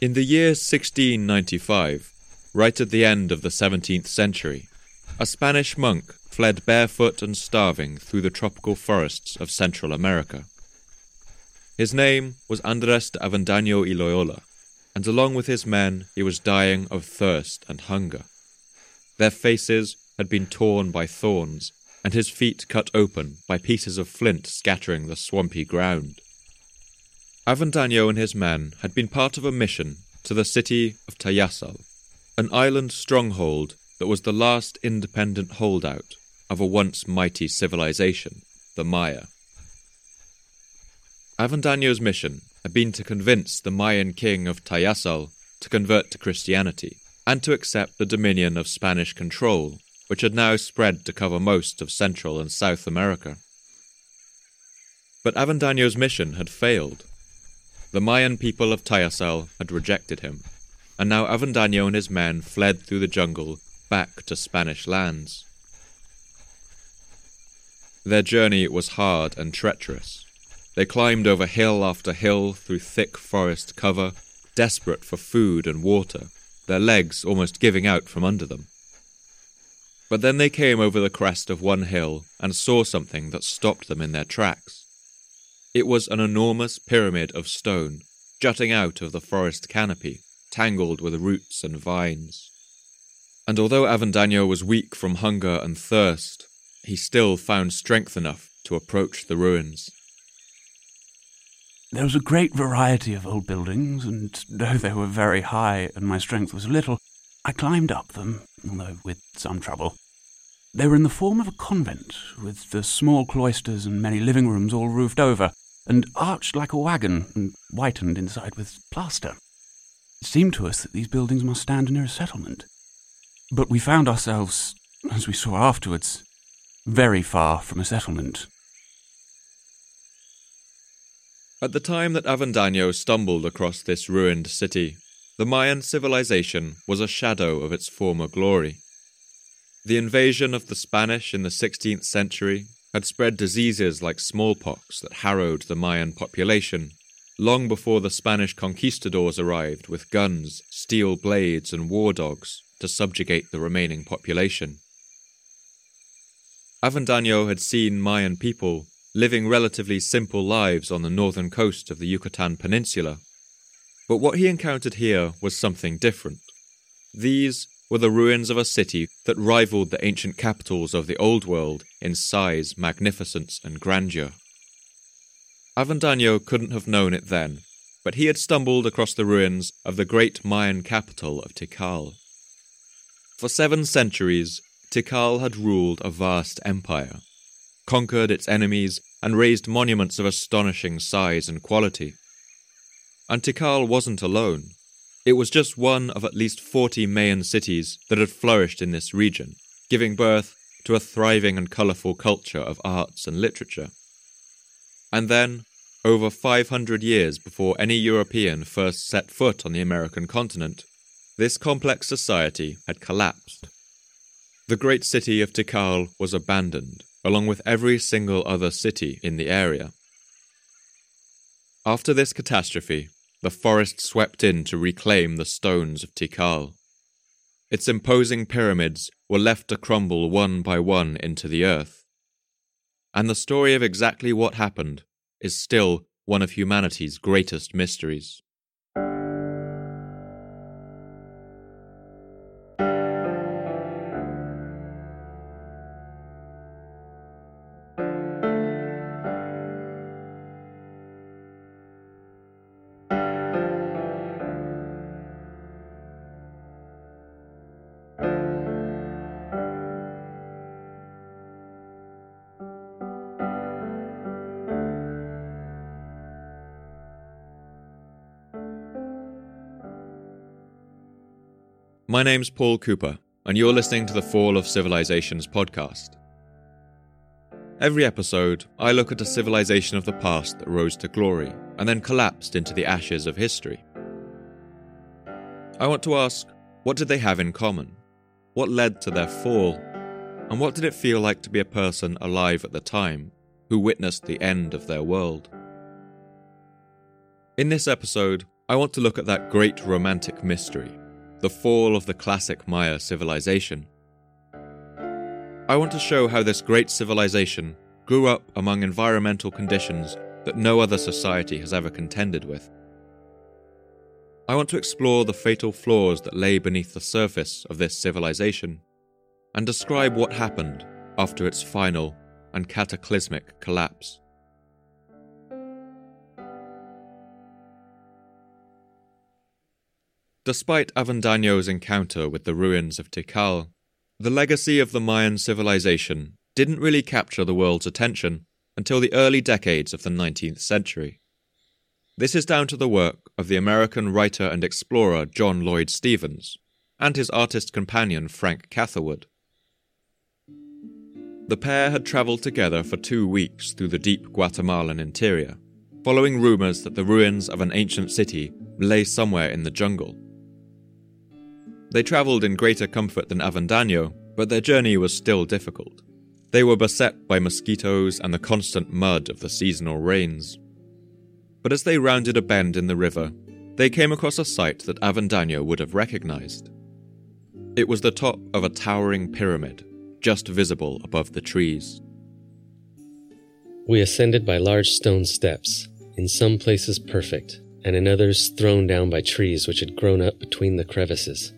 In the year 1695, right at the end of the 17th century, a Spanish monk fled barefoot and starving through the tropical forests of Central America. His name was Andres de Avendaño y Loyola, and along with his men he was dying of thirst and hunger. Their faces had been torn by thorns, and his feet cut open by pieces of flint scattering the swampy ground. Avendaño and his men had been part of a mission to the city of Tayasal, an island stronghold that was the last independent holdout of a once mighty civilization, the Maya. Avendaño's mission had been to convince the Mayan king of Tayasal to convert to Christianity and to accept the dominion of Spanish control, which had now spread to cover most of Central and South America. But Avendaño's mission had failed. The Mayan people of Tayasal had rejected him, and now Avendaño and his men fled through the jungle back to Spanish lands. Their journey was hard and treacherous. They climbed over hill after hill through thick forest cover, desperate for food and water, their legs almost giving out from under them. But then they came over the crest of one hill and saw something that stopped them in their tracks. It was an enormous pyramid of stone, jutting out of the forest canopy, tangled with roots and vines. And although Avendaño was weak from hunger and thirst, he still found strength enough to approach the ruins. There was a great variety of old buildings, and though they were very high and my strength was little, I climbed up them, although with some trouble. They were in the form of a convent, with the small cloisters and many living rooms all roofed over, and arched like a wagon, and whitened inside with plaster. It seemed to us that these buildings must stand near a settlement. But we found ourselves, as we saw afterwards, very far from a settlement. At the time that Avendaño stumbled across this ruined city, the Mayan civilization was a shadow of its former glory. The invasion of the Spanish in the 16th century had spread diseases like smallpox that harrowed the Mayan population, long before the Spanish conquistadors arrived with guns, steel blades, and war dogs to subjugate the remaining population. Avendaño had seen Mayan people living relatively simple lives on the northern coast of the Yucatan Peninsula. But what he encountered here was something different. These were the ruins of a city that rivaled the ancient capitals of the Old World in size, magnificence, and grandeur. Avendaño couldn't have known it then, but he had stumbled across the ruins of the great Mayan capital of Tikal. For seven centuries, Tikal had ruled a vast empire, conquered its enemies, and raised monuments of astonishing size and quality. And Tikal wasn't alone. It was just one of at least 40 Mayan cities that had flourished in this region, giving birth to a thriving and colourful culture of arts and literature. And then, over 500 years before any European first set foot on the American continent, this complex society had collapsed. The great city of Tikal was abandoned, along with every single other city in the area. After this catastrophe, the forest swept in to reclaim the stones of Tikal. Its imposing pyramids were left to crumble one by one into the earth. And the story of exactly what happened is still one of humanity's greatest mysteries. My name's Paul Cooper, and you're listening to the Fall of Civilizations podcast. Every episode, I look at a civilization of the past that rose to glory and then collapsed into the ashes of history. I want to ask what did they have in common? What led to their fall? And what did it feel like to be a person alive at the time who witnessed the end of their world? In this episode, I want to look at that great romantic mystery, the fall of the classic Maya civilization. I want to show how this great civilization grew up among environmental conditions that no other society has ever contended with. I want to explore the fatal flaws that lay beneath the surface of this civilization and describe what happened after its final and cataclysmic collapse. Despite Avendaño's encounter with the ruins of Tikal, the legacy of the Mayan civilization didn't really capture the world's attention until the early decades of the 19th century. This is down to the work of the American writer and explorer John Lloyd Stephens and his artist companion Frank Catherwood. The pair had travelled together for two weeks through the deep Guatemalan interior, following rumours that the ruins of an ancient city lay somewhere in the jungle. They travelled in greater comfort than Avendaño, but their journey was still difficult. They were beset by mosquitoes and the constant mud of the seasonal rains but as they rounded a bend in the river, they came across a sight that Avendaño would have recognized. It was the top of a towering pyramid, just visible above the trees. We ascended by large stone steps, in some places perfect, and in others thrown down by trees which had grown up between the crevices.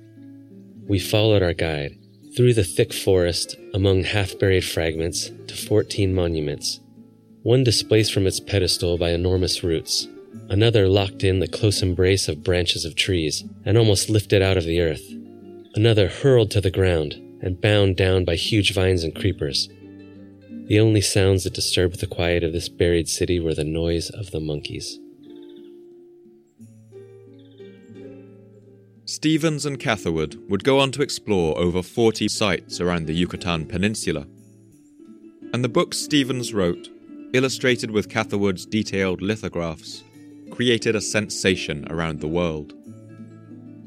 We followed our guide through the thick forest among half buried fragments to 14 monuments one displaced from its pedestal by enormous roots, another locked in the close embrace of branches of trees and almost lifted out of the earth, another hurled to the ground and bound down by huge vines and creepers. The only sounds that disturbed the quiet of this buried city were the noise of the monkeys. Stephens and Catherwood would go on to explore over 40 sites around the Yucatan Peninsula. And the books Stephens wrote illustrated with Catherwood's detailed lithographs, created a sensation around the world.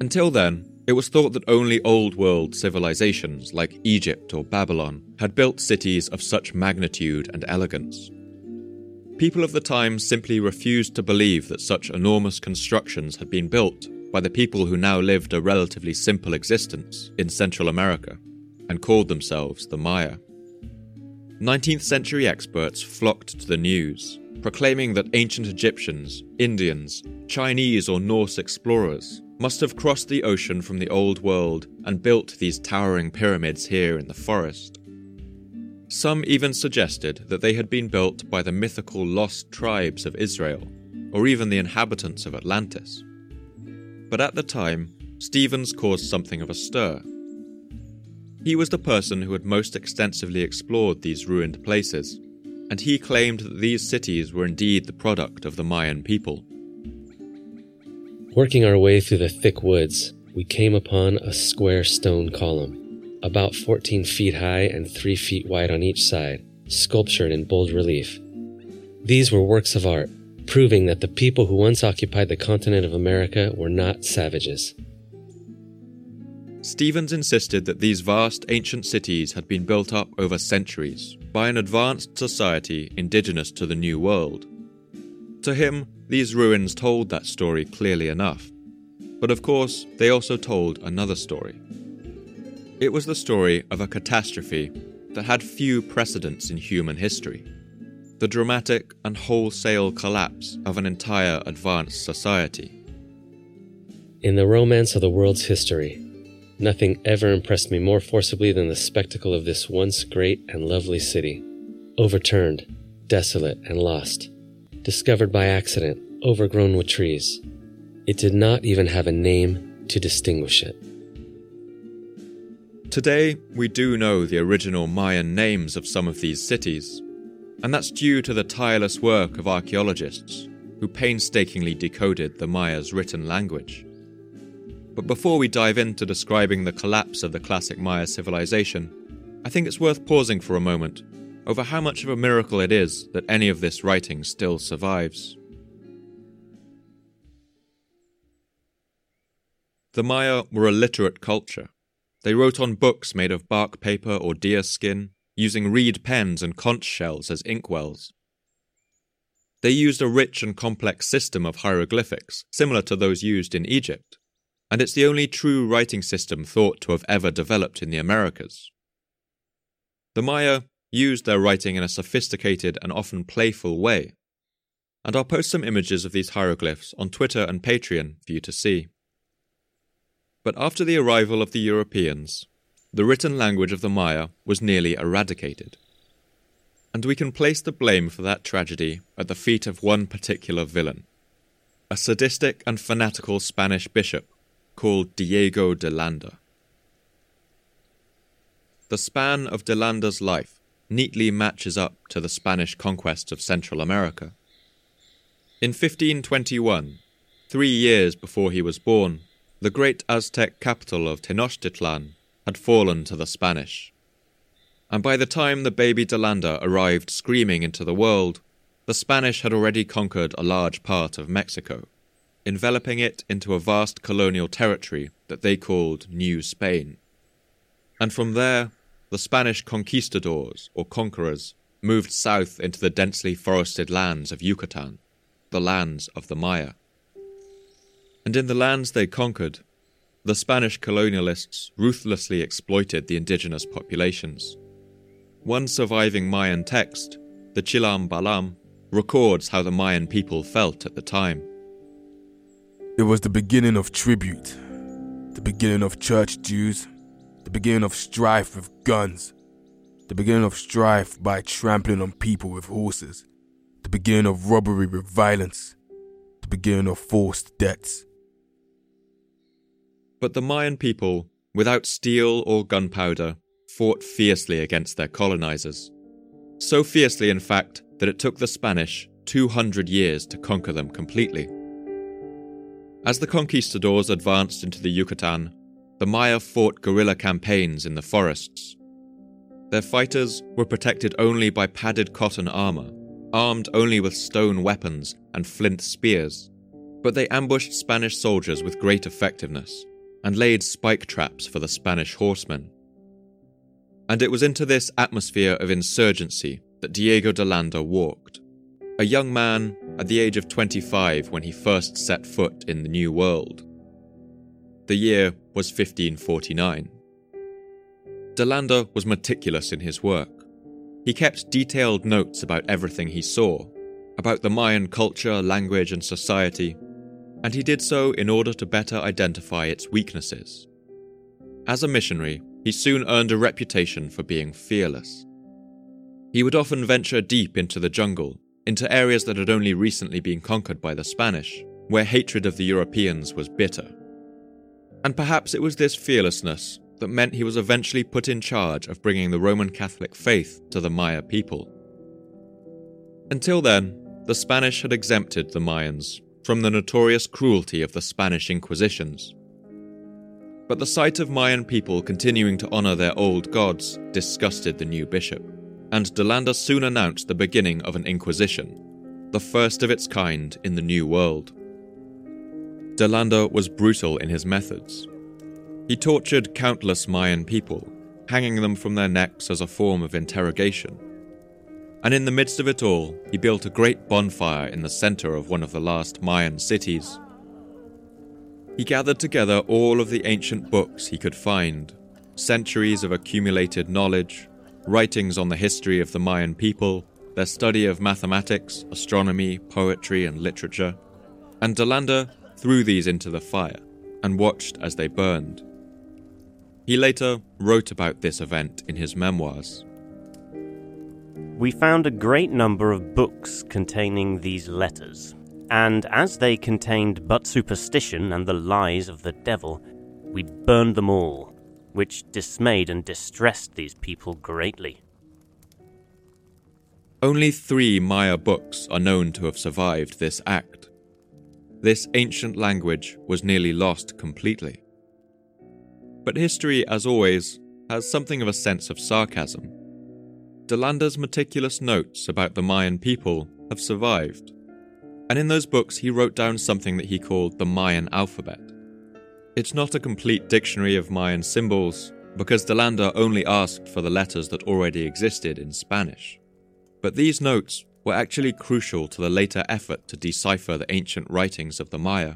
Until then, it was thought that only Old World civilizations like Egypt or Babylon had built cities of such magnitude and elegance. People of the time simply refused to believe that such enormous constructions had been built by the people who now lived a relatively simple existence in Central America and called themselves the Maya. 19th century experts flocked to the news, proclaiming that ancient Egyptians, Indians, Chinese, or Norse explorers must have crossed the ocean from the Old World and built these towering pyramids here in the forest. Some even suggested that they had been built by the mythical lost tribes of Israel, or even the inhabitants of Atlantis. But at the time, Stephens caused something of a stir he was the person who had most extensively explored these ruined places, and he claimed that these cities were indeed the product of the Mayan people. Working our way through the thick woods, we came upon a square stone column, about 14 feet high and 3 feet wide on each side, sculptured in bold relief. These were works of art, proving that the people who once occupied the continent of America were not savages. Stephens insisted that these vast ancient cities had been built up over centuries by an advanced society indigenous to the New World. To him, these ruins told that story clearly enough. But of course, they also told another story. It was the story of a catastrophe that had few precedents in human history the dramatic and wholesale collapse of an entire advanced society. In the romance of the world's history, Nothing ever impressed me more forcibly than the spectacle of this once great and lovely city, overturned, desolate, and lost, discovered by accident, overgrown with trees. It did not even have a name to distinguish it. Today, we do know the original Mayan names of some of these cities, and that's due to the tireless work of archaeologists who painstakingly decoded the Maya's written language. But before we dive into describing the collapse of the classic Maya civilization, I think it's worth pausing for a moment over how much of a miracle it is that any of this writing still survives. The Maya were a literate culture. They wrote on books made of bark paper or deer skin, using reed pens and conch shells as inkwells. They used a rich and complex system of hieroglyphics, similar to those used in Egypt, and it's the only true writing system thought to have ever developed in the Americas. The Maya used their writing in a sophisticated and often playful way, and I'll post some images of these hieroglyphs on Twitter and Patreon for you to see. But after the arrival of the Europeans, the written language of the Maya was nearly eradicated. And we can place the blame for that tragedy at the feet of one particular villain, a sadistic and fanatical Spanish bishop called Diego de Landa. The span of de Landa's life neatly matches up to the Spanish conquest of Central America. In 1521, three years before he was born, the great Aztec capital of Tenochtitlan had fallen to the Spanish. And by the time the baby de Landa arrived screaming into the world, the Spanish had already conquered a large part of Mexico, enveloping it into a vast colonial territory that they called New Spain. And from there, the Spanish conquistadors, or conquerors, moved south into the densely forested lands of Yucatan, the lands of the Maya. And in the lands they conquered, the Spanish colonialists ruthlessly exploited the indigenous populations. One surviving Mayan text, the Chilam Balam, records how the Mayan people felt at the time. It was the beginning of tribute, the beginning of church dues, the beginning of strife with guns, the beginning of strife by trampling on people with horses, the beginning of robbery with violence, the beginning of forced debts. But the Mayan people, without steel or gunpowder, fought fiercely against their colonizers. So fiercely, in fact, that it took the Spanish 200 years to conquer them completely. As the conquistadors advanced into the Yucatan, the Maya fought guerrilla campaigns in the forests. Their fighters were protected only by padded cotton armor, armed only with stone weapons and flint spears, but they ambushed Spanish soldiers with great effectiveness and laid spike traps for the Spanish horsemen. And it was into this atmosphere of insurgency that Diego de Landa walked, a young man at the age of 25 when he first set foot in the New World. The year was 1549. De Landa was meticulous in his work. He kept detailed notes about everything he saw, about the Mayan culture, language, and society, and he did so in order to better identify its weaknesses. As a missionary, he soon earned a reputation for being fearless. He would often venture deep into the jungle, into areas that had only recently been conquered by the Spanish, where hatred of the Europeans was bitter. And perhaps it was this fearlessness that meant he was eventually put in charge of bringing the Roman Catholic faith to the Maya people. Until then, the Spanish had exempted the Mayans from the notorious cruelty of the Spanish Inquisitions. But the sight of Mayan people continuing to honor their old gods disgusted the new bishop, and de Landa soon announced the beginning of an Inquisition, the first of its kind in the New World. de Landa was brutal in his methods. He tortured countless Mayan people, hanging them from their necks as a form of interrogation and in the midst of it all, he built a great bonfire in the center of one of the last Mayan cities. He gathered together all of the ancient books he could find, centuries of accumulated knowledge, writings on the history of the Mayan people, their study of mathematics, astronomy, poetry, and literature, and De Landa threw these into the fire and watched as they burned. He later wrote about this event in his memoirs we found a great number of books containing these letters, and as they contained but superstition and the lies of the devil, we burned them all, which dismayed and distressed these people greatly. Only three Maya books are known to have survived this act. This ancient language was nearly lost completely. But history, as always, has something of a sense of sarcasm De Landa's meticulous notes about the Mayan people have survived, and in those books he wrote down something that he called the Mayan alphabet. It's not a complete dictionary of Mayan symbols, because De Landa only asked for the letters that already existed in Spanish. But these notes were actually crucial to the later effort to decipher the ancient writings of the Maya.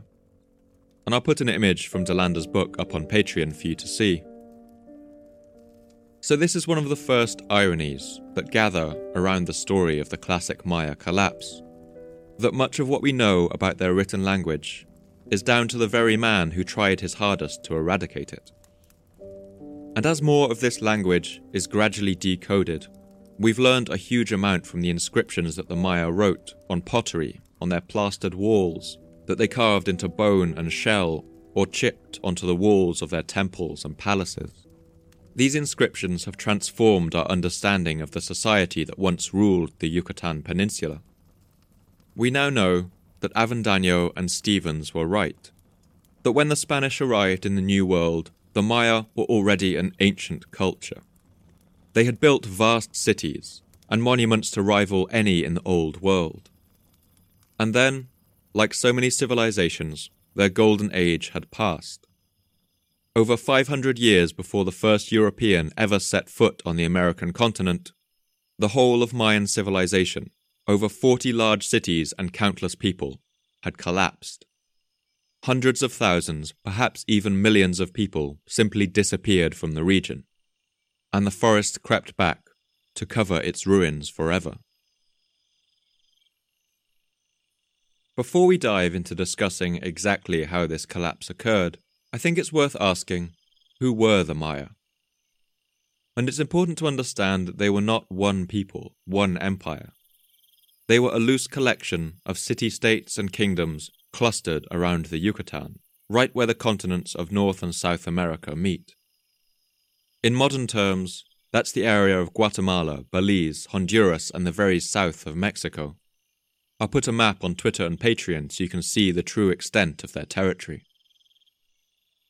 And I'll put an image from De Landa's book up on Patreon for you to see. So, this is one of the first ironies that gather around the story of the classic Maya collapse. That much of what we know about their written language is down to the very man who tried his hardest to eradicate it. And as more of this language is gradually decoded, we've learned a huge amount from the inscriptions that the Maya wrote on pottery on their plastered walls, that they carved into bone and shell, or chipped onto the walls of their temples and palaces. These inscriptions have transformed our understanding of the society that once ruled the Yucatan Peninsula. We now know that Avendaño and Stephens were right, that when the Spanish arrived in the New World, the Maya were already an ancient culture. They had built vast cities and monuments to rival any in the Old World. And then, like so many civilizations, their golden age had passed. Over 500 years before the first European ever set foot on the American continent, the whole of Mayan civilization, over 40 large cities and countless people, had collapsed. Hundreds of thousands, perhaps even millions of people simply disappeared from the region, and the forest crept back to cover its ruins forever. Before we dive into discussing exactly how this collapse occurred, I think it's worth asking who were the Maya? And it's important to understand that they were not one people, one empire. They were a loose collection of city states and kingdoms clustered around the Yucatan, right where the continents of North and South America meet. In modern terms, that's the area of Guatemala, Belize, Honduras, and the very south of Mexico. I'll put a map on Twitter and Patreon so you can see the true extent of their territory.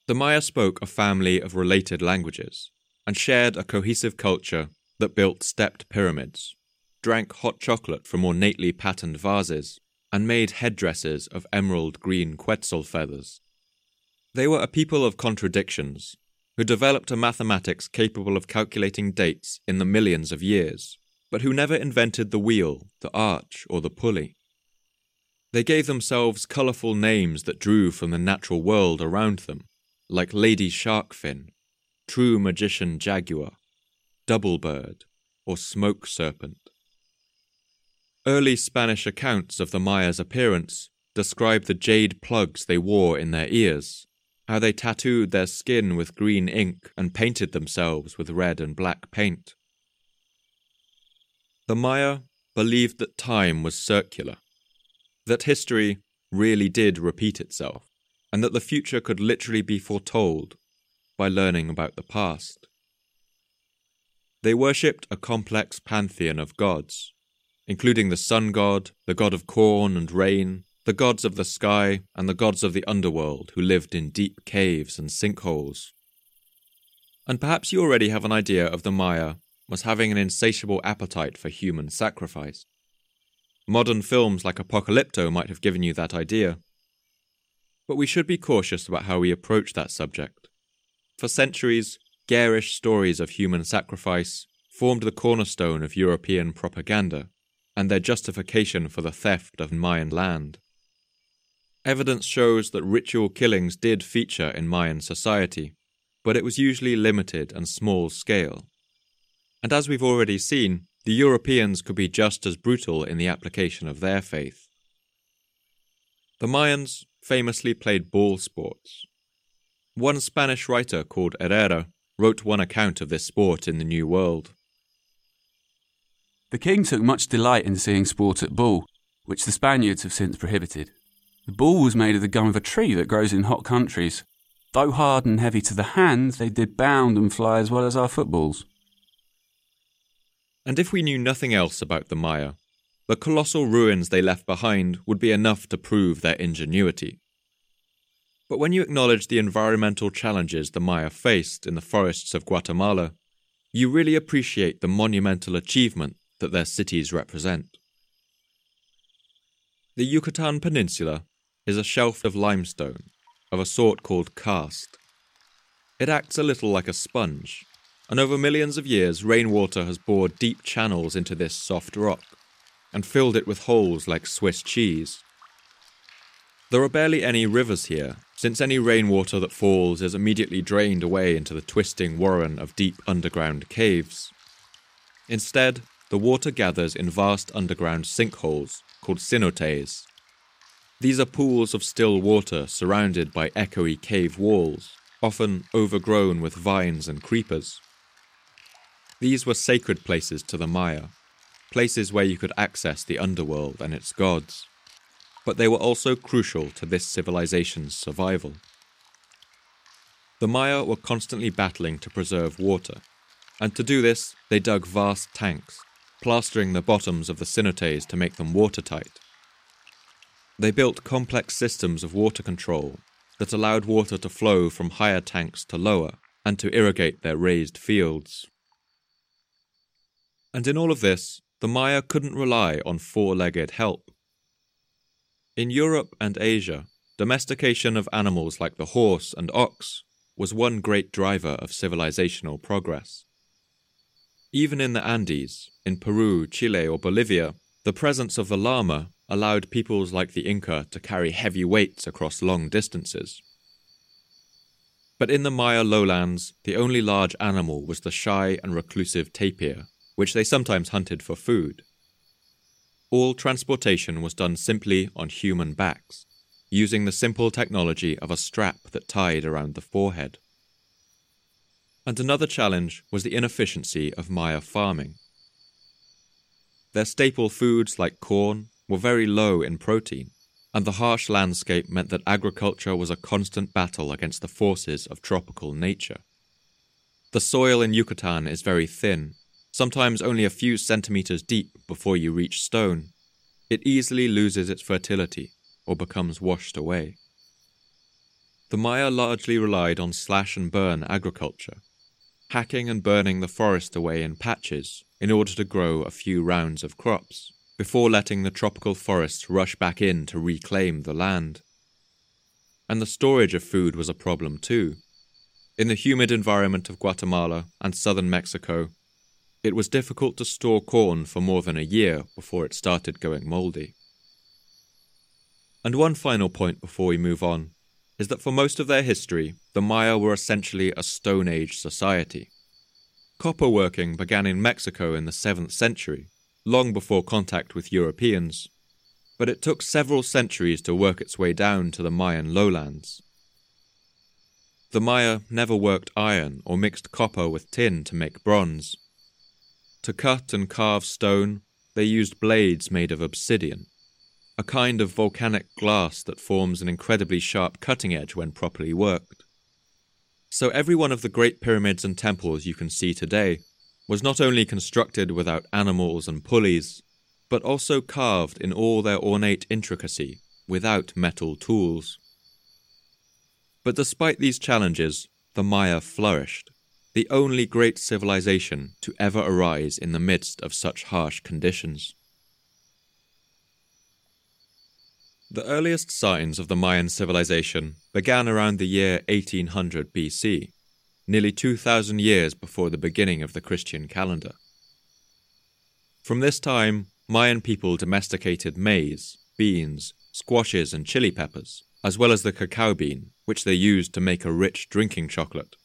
The Maya spoke a family of related languages and shared a cohesive culture that built stepped pyramids, drank hot chocolate from ornately patterned vases, and made headdresses of emerald green quetzal feathers. They were a people of contradictions who developed a mathematics capable of calculating dates in the millions of years, but who never invented the wheel, the arch, or the pulley. They gave themselves colourful names that drew from the natural world around them like Lady Sharkfin, True Magician Jaguar, Double Bird, or Smoke Serpent. Early Spanish accounts of the Maya's appearance describe the jade plugs they wore in their ears, how they tattooed their skin with green ink and painted themselves with red and black paint. The Maya believed that time was circular, that history really did repeat itself and that the future could literally be foretold by learning about the past. They worshipped a complex pantheon of gods, including the sun god, the god of corn and rain, the gods of the sky, and the gods of the underworld who lived in deep caves and sinkholes. And perhaps you already have an idea of the Maya as having an insatiable appetite for human sacrifice. Modern films like Apocalypto might have given you that idea. But we should be cautious about how we approach that subject. For centuries, garish stories of human sacrifice formed the cornerstone of European propaganda and their justification for the theft of Mayan land. Evidence shows that ritual killings did feature in Mayan society, but it was usually limited and small scale. And as we've already seen, the Europeans could be just as brutal in the application of their faith. The Mayans famously played ball sports. One Spanish writer called Herrera wrote one account of this sport in the New World. The king took much delight in seeing sport at ball, which the Spaniards have since prohibited. The ball was made of the gum of a tree that grows in hot countries. Though hard and heavy to the hand, they did bound and fly as well as our footballs. And if we knew nothing else about the Maya, the colossal ruins they left behind would be enough to prove their ingenuity. But when you acknowledge the environmental challenges the Maya faced in the forests of Guatemala, you really appreciate the monumental achievement that their cities represent. The Yucatan Peninsula is a shelf of limestone, of a sort called karst. It acts a little like a sponge, and over millions of years rainwater has bored deep channels into this soft rock and filled it with holes like Swiss cheese. There are barely any rivers here, since any rainwater that falls is immediately drained away into the twisting warren of deep underground caves. Instead, the water gathers in vast underground sinkholes called cenotes. These are pools of still water surrounded by echoey cave walls, often overgrown with vines and creepers. These were sacred places to the Maya, places where you could access the underworld and its gods but they were also crucial to this civilization's survival. The Maya were constantly battling to preserve water, and to do this, they dug vast tanks, plastering the bottoms of the cenotes to make them watertight. They built complex systems of water control that allowed water to flow from higher tanks to lower and to irrigate their raised fields. And in all of this, the Maya couldn't rely on four legged help. In Europe and Asia, domestication of animals like the horse and ox was one great driver of civilizational progress. Even in the Andes, in Peru, Chile, or Bolivia, the presence of the llama allowed peoples like the Inca to carry heavy weights across long distances. But in the Maya lowlands, the only large animal was the shy and reclusive tapir, which they sometimes hunted for food. All transportation was done simply on human backs, using the simple technology of a strap that tied around the forehead. And another challenge was the inefficiency of Maya farming. Their staple foods like corn were very low in protein, and the harsh landscape meant that agriculture was a constant battle against the forces of tropical nature. The soil in Yucatan is very thin, sometimes only a few centimeters deep before you reach stone, it easily loses its fertility or becomes washed away. The Maya largely relied on slash and burn agriculture, hacking and burning the forest away in patches in order to grow a few rounds of crops, before letting the tropical forests rush back in to reclaim the land. And the storage of food was a problem too. In the humid environment of Guatemala and southern Mexico, it was difficult to store corn for more than a year before it started going mouldy. And one final point before we move on is that for most of their history, the Maya were essentially a Stone Age society. Copper working began in Mexico in the 7th century, long before contact with Europeans, but it took several centuries to work its way down to the Mayan lowlands. The Maya never worked iron or mixed copper with tin to make bronze, to cut and carve stone, they used blades made of obsidian, a kind of volcanic glass that forms an incredibly sharp cutting edge when properly worked. So every one of the great pyramids and temples you can see today was not only constructed without animals and pulleys, but also carved in all their ornate intricacy without metal tools. But despite these challenges, the Maya flourished the only great civilization to ever arise in the midst of such harsh conditions. The earliest signs of the Mayan civilization began around the year 1800 BC, nearly 2,000 years before the beginning of the Christian calendar. From this time, Mayan people domesticated maize, beans, squashes, and chili peppers, as well as the cacao bean, which they used to make a rich drinking chocolate.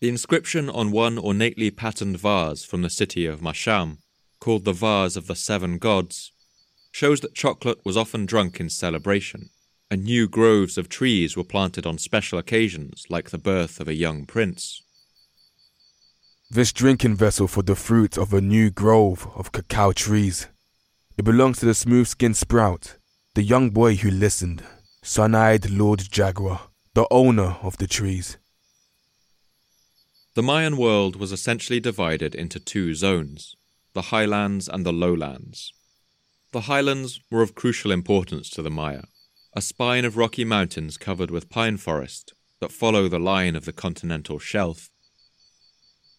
The inscription on one ornately patterned vase from the city of Masham, called the Vase of the Seven Gods, shows that chocolate was often drunk in celebration, and new groves of trees were planted on special occasions like the birth of a young prince. This drinking vessel for the fruit of a new grove of cacao trees. It belongs to the smooth skinned sprout, the young boy who listened, sun eyed Lord Jaguar, the owner of the trees. The Mayan world was essentially divided into two zones the highlands and the lowlands. The highlands were of crucial importance to the Maya, a spine of rocky mountains covered with pine forest that follow the line of the continental shelf.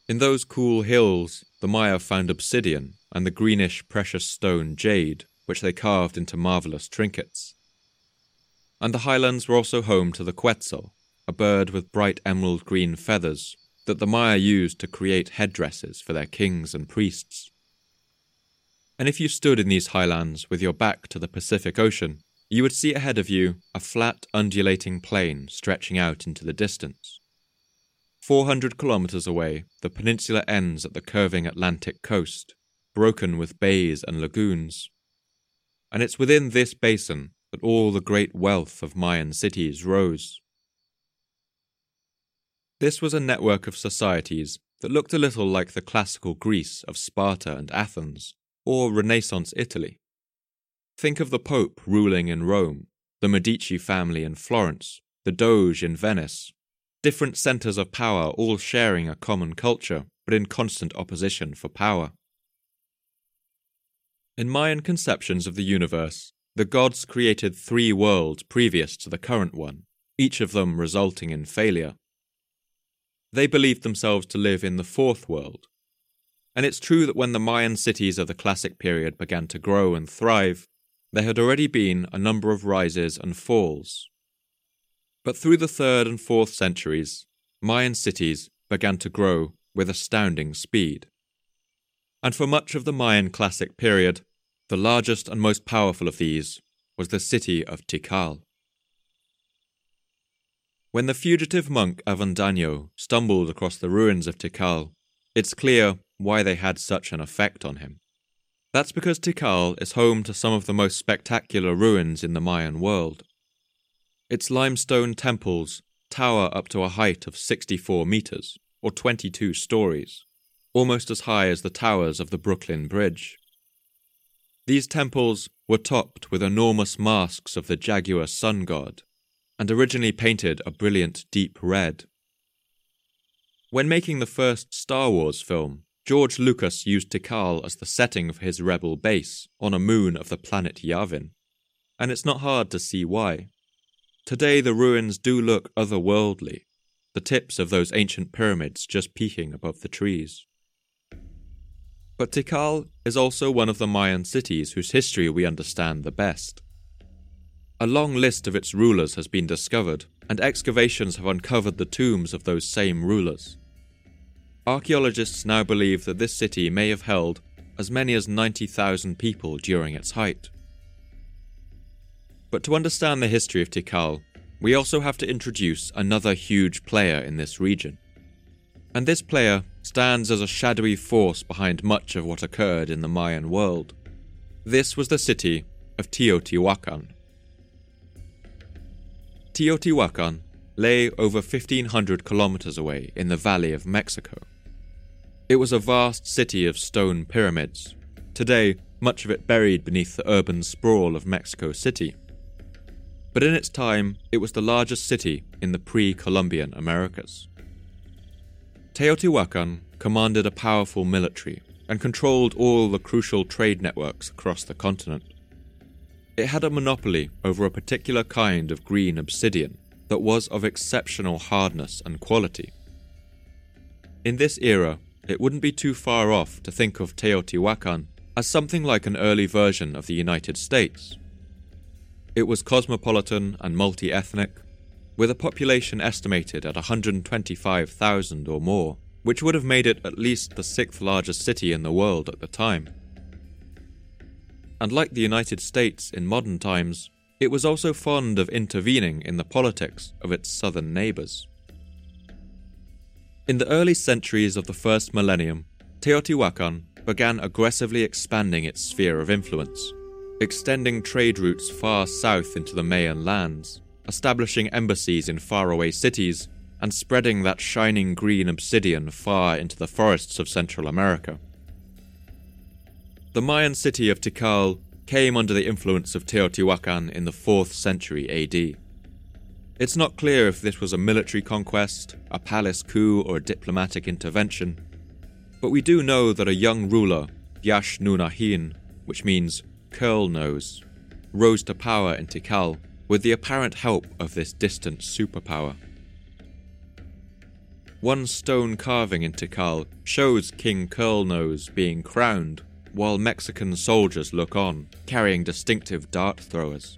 In those cool hills, the Maya found obsidian and the greenish precious stone jade, which they carved into marvelous trinkets. And the highlands were also home to the quetzal, a bird with bright emerald green feathers that the Maya used to create headdresses for their kings and priests. And if you stood in these highlands with your back to the Pacific Ocean, you would see ahead of you a flat, undulating plain stretching out into the distance. 400 kilometers away, the peninsula ends at the curving Atlantic coast, broken with bays and lagoons. And it's within this basin that all the great wealth of Mayan cities rose. This was a network of societies that looked a little like the classical Greece of Sparta and Athens, or Renaissance Italy. Think of the Pope ruling in Rome, the Medici family in Florence, the Doge in Venice, different centres of power all sharing a common culture, but in constant opposition for power. In Mayan conceptions of the universe, the gods created three worlds previous to the current one, each of them resulting in failure. They believed themselves to live in the fourth world. And it's true that when the Mayan cities of the classic period began to grow and thrive, there had already been a number of rises and falls. But through the third and fourth centuries, Mayan cities began to grow with astounding speed. And for much of the Mayan classic period, the largest and most powerful of these was the city of Tikal. When the fugitive monk Avendaño stumbled across the ruins of Tikal, it's clear why they had such an effect on him. That's because Tikal is home to some of the most spectacular ruins in the Mayan world. Its limestone temples tower up to a height of 64 meters, or 22 stories, almost as high as the towers of the Brooklyn Bridge. These temples were topped with enormous masks of the jaguar sun god, and originally painted a brilliant deep red. When making the first Star Wars film, George Lucas used Tikal as the setting for his rebel base on a moon of the planet Yavin, and it's not hard to see why. Today the ruins do look otherworldly, the tips of those ancient pyramids just peeking above the trees. But Tikal is also one of the Mayan cities whose history we understand the best. A long list of its rulers has been discovered, and excavations have uncovered the tombs of those same rulers. Archaeologists now believe that this city may have held as many as 90,000 people during its height. But to understand the history of Tikal, we also have to introduce another huge player in this region. And this player stands as a shadowy force behind much of what occurred in the Mayan world. This was the city of Teotihuacan. Teotihuacan lay over 1500 kilometers away in the Valley of Mexico. It was a vast city of stone pyramids, today much of it buried beneath the urban sprawl of Mexico City. But in its time, it was the largest city in the pre Columbian Americas. Teotihuacan commanded a powerful military and controlled all the crucial trade networks across the continent. It had a monopoly over a particular kind of green obsidian that was of exceptional hardness and quality. In this era, it wouldn't be too far off to think of Teotihuacan as something like an early version of the United States. It was cosmopolitan and multi ethnic, with a population estimated at 125,000 or more, which would have made it at least the sixth largest city in the world at the time. And like the United States in modern times, it was also fond of intervening in the politics of its southern neighbors. In the early centuries of the first millennium, Teotihuacan began aggressively expanding its sphere of influence, extending trade routes far south into the Mayan lands establishing embassies in faraway cities, and spreading that shining green obsidian far into the forests of Central America. The Mayan city of Tikal came under the influence of Teotihuacan in the 4th century AD. It's not clear if this was a military conquest, a palace coup, or a diplomatic intervention, but we do know that a young ruler, Yax Nuun Ahiin, which means curl nose, rose to power in Tikal with the apparent help of this distant superpower. One stone carving in Tikal shows King Curlnose being crowned, while Mexican soldiers look on, carrying distinctive dart throwers.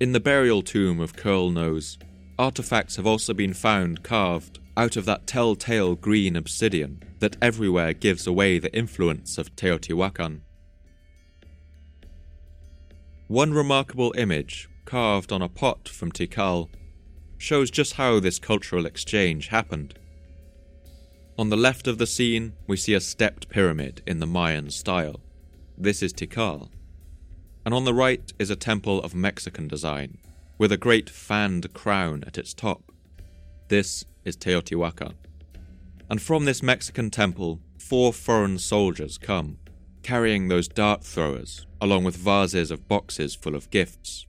In the burial tomb of Curl Nose, artifacts have also been found carved out of that telltale green obsidian that everywhere gives away the influence of Teotihuacan. One remarkable image, carved on a pot from Tikal, shows just how this cultural exchange happened. On the left of the scene, we see a stepped pyramid in the Mayan style. This is Tikal. And on the right is a temple of Mexican design, with a great fanned crown at its top. This is Teotihuacan. And from this Mexican temple, four foreign soldiers come, carrying those dart throwers, along with vases of boxes full of gifts.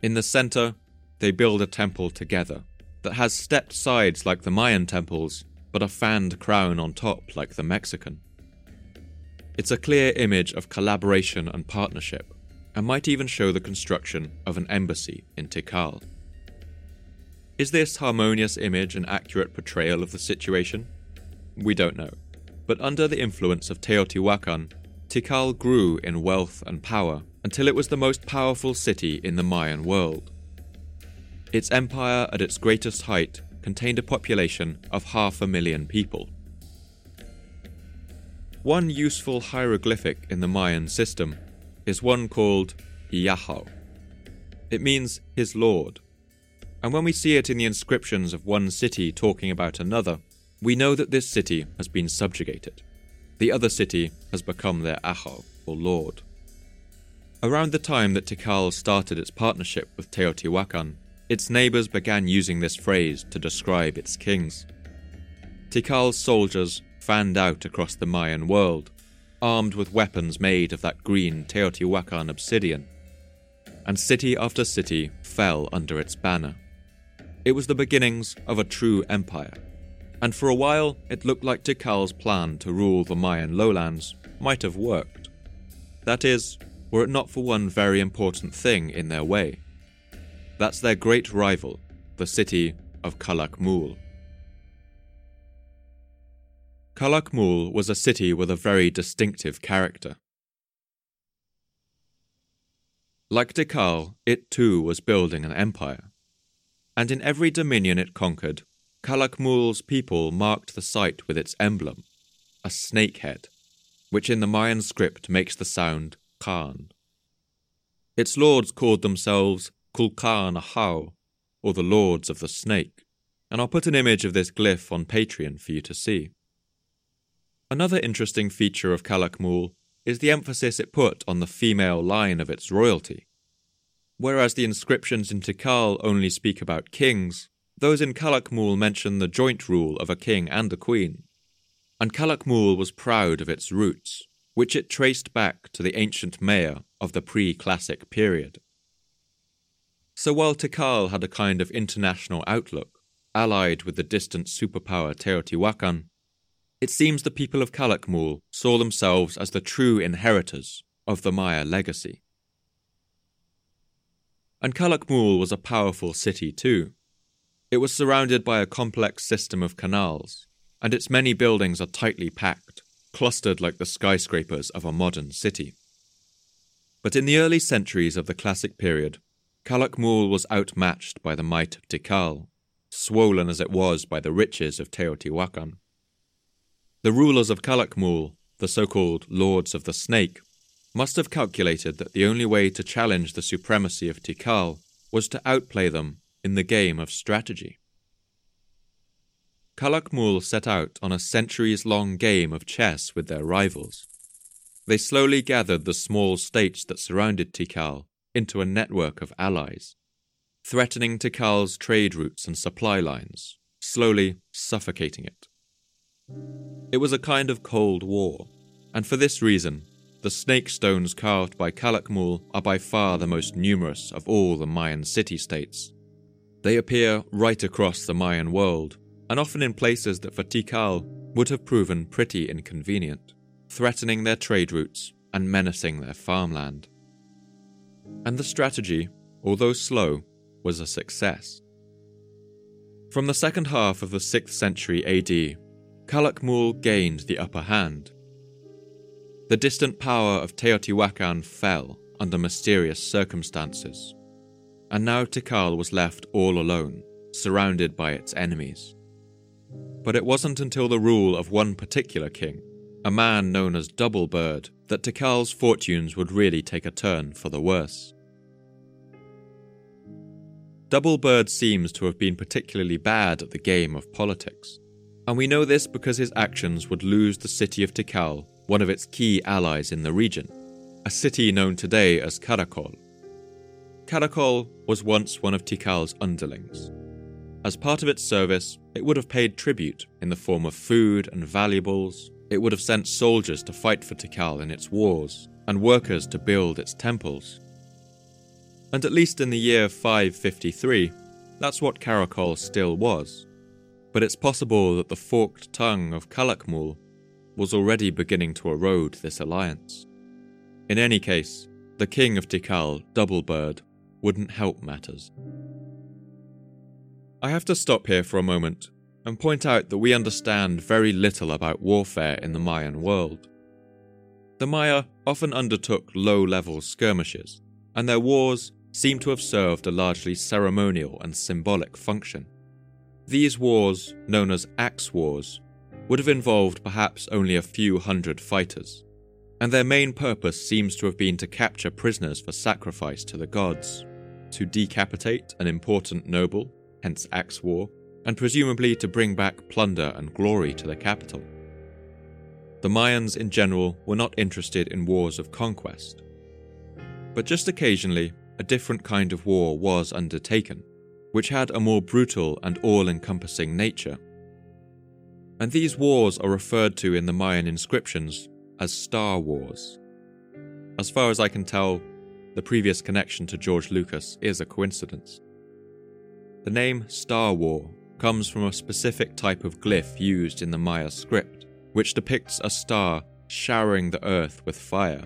In the center, they build a temple together that has stepped sides like the Mayan temples, but a fanned crown on top like the Mexican. It's a clear image of collaboration and partnership, and might even show the construction of an embassy in Tikal. Is this harmonious image an accurate portrayal of the situation? We don't know. But under the influence of Teotihuacan, Tikal grew in wealth and power until it was the most powerful city in the Mayan world. Its empire at its greatest height contained a population of half a million people. One useful hieroglyphic in the Mayan system is one called Yahoo. It means his lord. And when we see it in the inscriptions of one city talking about another, we know that this city has been subjugated. The other city has become their Ahau, or lord. Around the time that Tikal started its partnership with Teotihuacan, its neighbors began using this phrase to describe its kings. Tikal's soldiers fanned out across the Mayan world, armed with weapons made of that green Teotihuacan obsidian, and city after city fell under its banner. It was the beginnings of a true empire, and for a while it looked like Tikal's plan to rule the Mayan lowlands might have worked. That is, were it not for one very important thing in their way. That's their great rival, the city of Calakmul. Calakmul was a city with a very distinctive character. Like Tikal, it too was building an empire. And in every dominion it conquered, Calakmul's people marked the site with its emblem, a snake head, which in the Mayan script makes the sound Khan. Its lords called themselves Kulkan Ahau, or the Lords of the Snake, and I'll put an image of this glyph on Patreon for you to see. Another interesting feature of Calakmul is the emphasis it put on the female line of its royalty. Whereas the inscriptions in Tikal only speak about kings, those in Calakmul mention the joint rule of a king and a queen. And Calakmul was proud of its roots, which it traced back to the ancient Maya of the pre classic period. So while Tikal had a kind of international outlook, allied with the distant superpower Teotihuacan, it seems the people of Calakmul saw themselves as the true inheritors of the Maya legacy. And Calakmul was a powerful city too. It was surrounded by a complex system of canals, and its many buildings are tightly packed, clustered like the skyscrapers of a modern city. But in the early centuries of the classic period, Calakmul was outmatched by the might of Tikal, swollen as it was by the riches of Teotihuacan. The rulers of Calakmul, the so called Lords of the Snake, must have calculated that the only way to challenge the supremacy of Tikal was to outplay them in the game of strategy. Calakmul set out on a centuries long game of chess with their rivals. They slowly gathered the small states that surrounded Tikal into a network of allies, threatening Tikal's trade routes and supply lines, slowly suffocating it. It was a kind of Cold War, and for this reason, the snake stones carved by Calakmul are by far the most numerous of all the Mayan city states. They appear right across the Mayan world, and often in places that for Tikal would have proven pretty inconvenient, threatening their trade routes and menacing their farmland. And the strategy, although slow, was a success. From the second half of the 6th century AD, Calakmul gained the upper hand. The distant power of Teotihuacan fell under mysterious circumstances, and now Tikal was left all alone, surrounded by its enemies. But it wasn't until the rule of one particular king, a man known as Double Bird, that Tikal's fortunes would really take a turn for the worse. Double Bird seems to have been particularly bad at the game of politics, and we know this because his actions would lose the city of Tikal, one of its key allies in the region, a city known today as Caracol. Caracol was once one of Tikal's underlings. As part of its service, it would have paid tribute in the form of food and valuables. It would have sent soldiers to fight for Tikal in its wars, and workers to build its temples. And at least in the year 553, that's what Caracol still was. But it's possible that the forked tongue of Calakmul was already beginning to erode this alliance. In any case, the king of Tikal, Doublebird, wouldn't help matters. I have to stop here for a moment and point out that we understand very little about warfare in the Mayan world. The Maya often undertook low level skirmishes, and their wars seem to have served a largely ceremonial and symbolic function. These wars, known as axe wars, would have involved perhaps only a few hundred fighters, and their main purpose seems to have been to capture prisoners for sacrifice to the gods, to decapitate an important noble, hence axe war, and presumably to bring back plunder and glory to the capital. The Mayans in general were not interested in wars of conquest. But just occasionally, a different kind of war was undertaken, which had a more brutal and all encompassing nature. And these wars are referred to in the Mayan inscriptions as Star Wars. As far as I can tell, the previous connection to George Lucas is a coincidence. The name Star War comes from a specific type of glyph used in the Maya script, which depicts a star showering the earth with fire.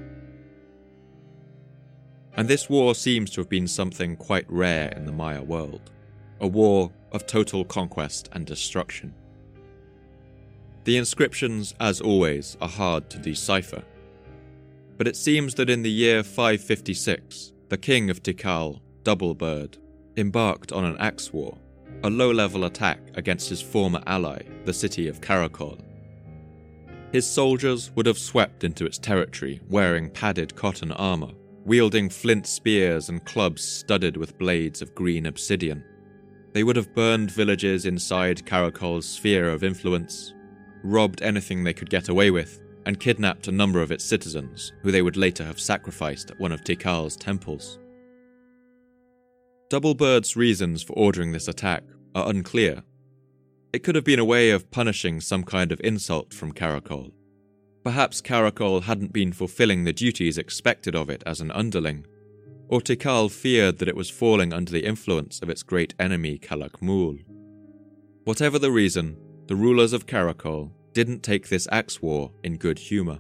And this war seems to have been something quite rare in the Maya world a war of total conquest and destruction. The inscriptions, as always, are hard to decipher. But it seems that in the year 556, the king of Tikal, Doublebird, embarked on an axe war, a low level attack against his former ally, the city of Caracol. His soldiers would have swept into its territory wearing padded cotton armour, wielding flint spears and clubs studded with blades of green obsidian. They would have burned villages inside Caracol's sphere of influence, robbed anything they could get away with, and kidnapped a number of its citizens, who they would later have sacrificed at one of Tikal's temples. Doublebird's reasons for ordering this attack are unclear. It could have been a way of punishing some kind of insult from Caracol. Perhaps Caracol hadn't been fulfilling the duties expected of it as an underling, or Tikal feared that it was falling under the influence of its great enemy Calakmul. Whatever the reason, the rulers of Caracol didn't take this axe war in good humour.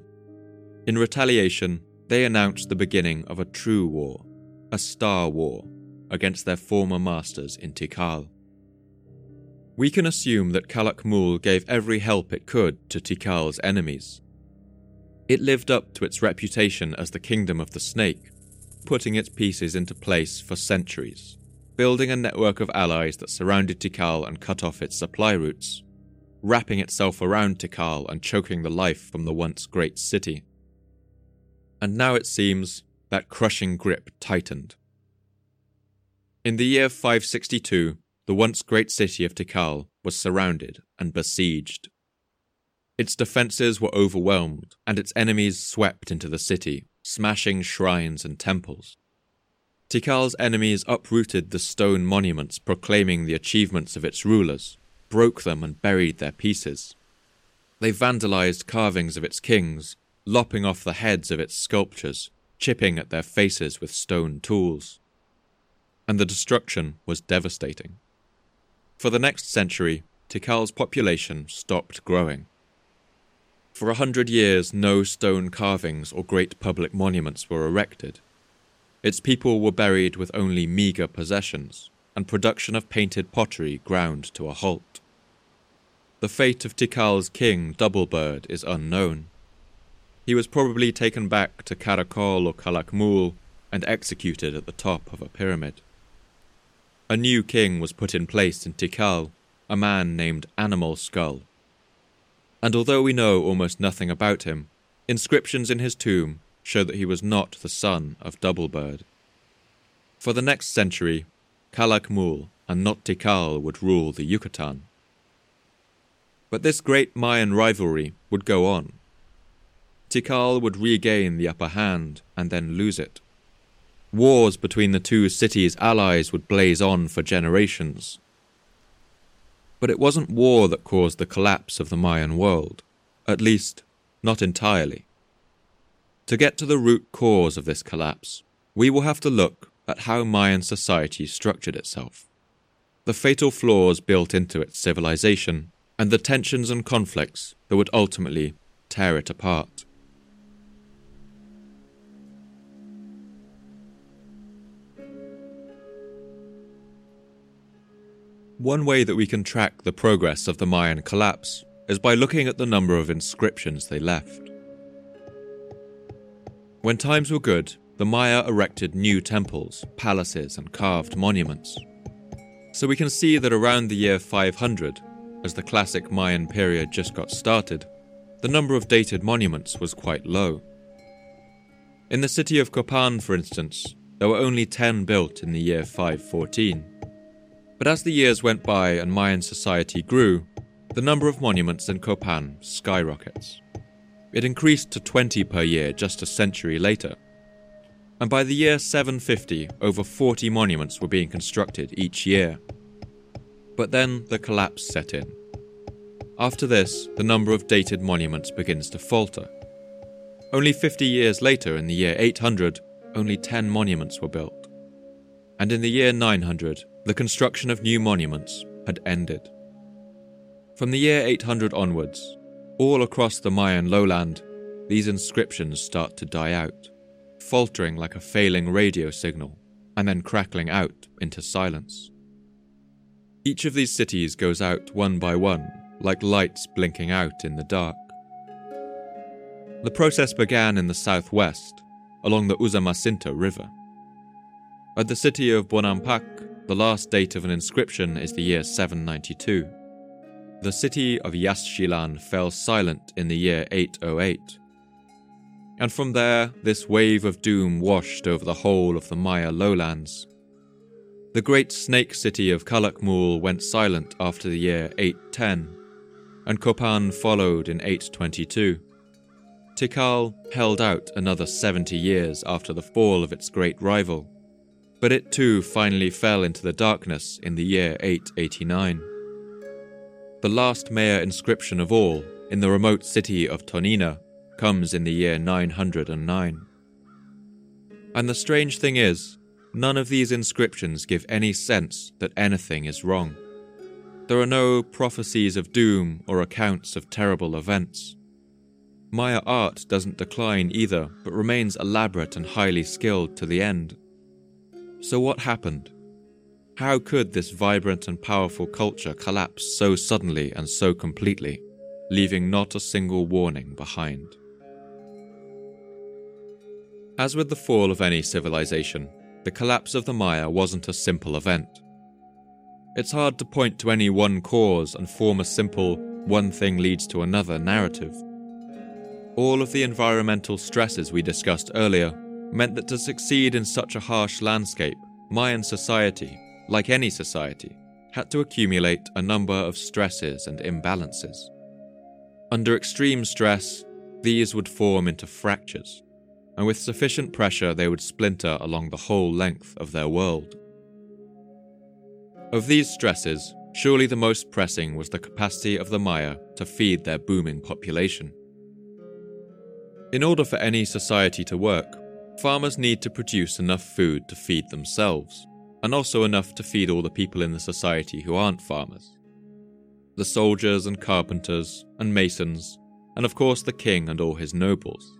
In retaliation, they announced the beginning of a true war, a star war, against their former masters in Tikal. We can assume that Calakmul gave every help it could to Tikal's enemies. It lived up to its reputation as the kingdom of the snake, putting its pieces into place for centuries, building a network of allies that surrounded Tikal and cut off its supply routes, wrapping itself around Tikal and choking the life from the once great city. And now it seems that crushing grip tightened. In the year 562, the once great city of Tikal was surrounded and besieged. Its defences were overwhelmed, and its enemies swept into the city, smashing shrines and temples. Tikal's enemies uprooted the stone monuments proclaiming the achievements of its rulers, broke them and buried their pieces. They vandalized carvings of its kings, lopping off the heads of its sculptures, chipping at their faces with stone tools. And the destruction was devastating. For the next century, Tikal's population stopped growing. For a hundred years, no stone carvings or great public monuments were erected. Its people were buried with only meagre possessions, and production of painted pottery ground to a halt. The fate of Tikal's king, Doublebird, is unknown. He was probably taken back to Caracol or Calakmul and executed at the top of a pyramid. A new king was put in place in Tikal, a man named Animal Skull. And although we know almost nothing about him, inscriptions in his tomb show that he was not the son of Doublebird. For the next century, Calakmul and not Tikal would rule the Yucatan. But this great Mayan rivalry would go on. Tikal would regain the upper hand and then lose it. Wars between the two cities' allies would blaze on for generations. But it wasn't war that caused the collapse of the Mayan world, at least, not entirely. To get to the root cause of this collapse, we will have to look at how Mayan society structured itself, the fatal flaws built into its civilization, and the tensions and conflicts that would ultimately tear it apart. One way that we can track the progress of the Mayan collapse is by looking at the number of inscriptions they left. When times were good, the Maya erected new temples, palaces, and carved monuments. So we can see that around the year 500, as the classic Mayan period just got started, the number of dated monuments was quite low. In the city of Copan, for instance, there were only 10 built in the year 514. But as the years went by and Mayan society grew, the number of monuments in Copan skyrockets. It increased to 20 per year just a century later. And by the year 750, over 40 monuments were being constructed each year. But then the collapse set in. After this, the number of dated monuments begins to falter. Only 50 years later, in the year 800, only 10 monuments were built. And in the year 900, the construction of new monuments had ended. From the year 800 onwards, all across the Mayan lowland, these inscriptions start to die out, faltering like a failing radio signal, and then crackling out into silence. Each of these cities goes out one by one, like lights blinking out in the dark. The process began in the southwest, along the Usumacinta River. At the city of Bonampak, the last date of an inscription is the year 792 the city of Yaxchilan fell silent in the year 808. And from there, this wave of doom washed over the whole of the Maya lowlands. The great snake city of Calakmul went silent after the year 810, and Copan followed in 822. Tikal held out another 70 years after the fall of its great rival, but it too finally fell into the darkness in the year 889 the last Maya inscription of all, in the remote city of Tonina, comes in the year 909. And the strange thing is, none of these inscriptions give any sense that anything is wrong. There are no prophecies of doom or accounts of terrible events. Maya art doesn't decline either, but remains elaborate and highly skilled to the end. So, what happened? How could this vibrant and powerful culture collapse so suddenly and so completely, leaving not a single warning behind? As with the fall of any civilization, the collapse of the Maya wasn't a simple event. It's hard to point to any one cause and form a simple, one thing leads to another narrative. All of the environmental stresses we discussed earlier meant that to succeed in such a harsh landscape, Mayan society like any society, had to accumulate a number of stresses and imbalances. Under extreme stress, these would form into fractures, and with sufficient pressure, they would splinter along the whole length of their world. Of these stresses, surely the most pressing was the capacity of the Maya to feed their booming population. In order for any society to work, farmers need to produce enough food to feed themselves and also enough to feed all the people in the society who aren't farmers. The soldiers and carpenters and masons, and of course the king and all his nobles.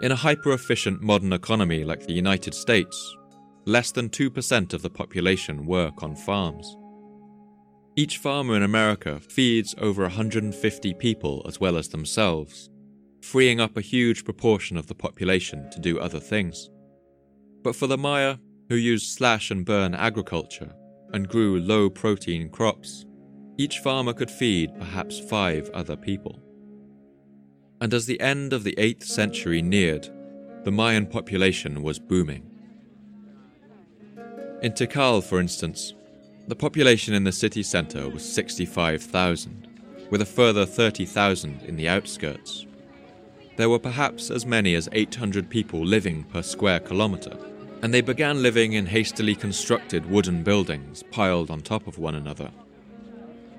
In a hyper efficient modern economy like the United States, less than 2% of the population work on farms. Each farmer in America feeds over 150 people as well as themselves, freeing up a huge proportion of the population to do other things. But for the Maya, who used slash and burn agriculture, and grew low protein crops, each farmer could feed perhaps five other people. And as the end of the 8th century neared, the Mayan population was booming. In Tikal, for instance, the population in the city centre was 65,000, with a further 30,000 in the outskirts. There were perhaps as many as 800 people living per square kilometre, and they began living in hastily constructed wooden buildings piled on top of one another.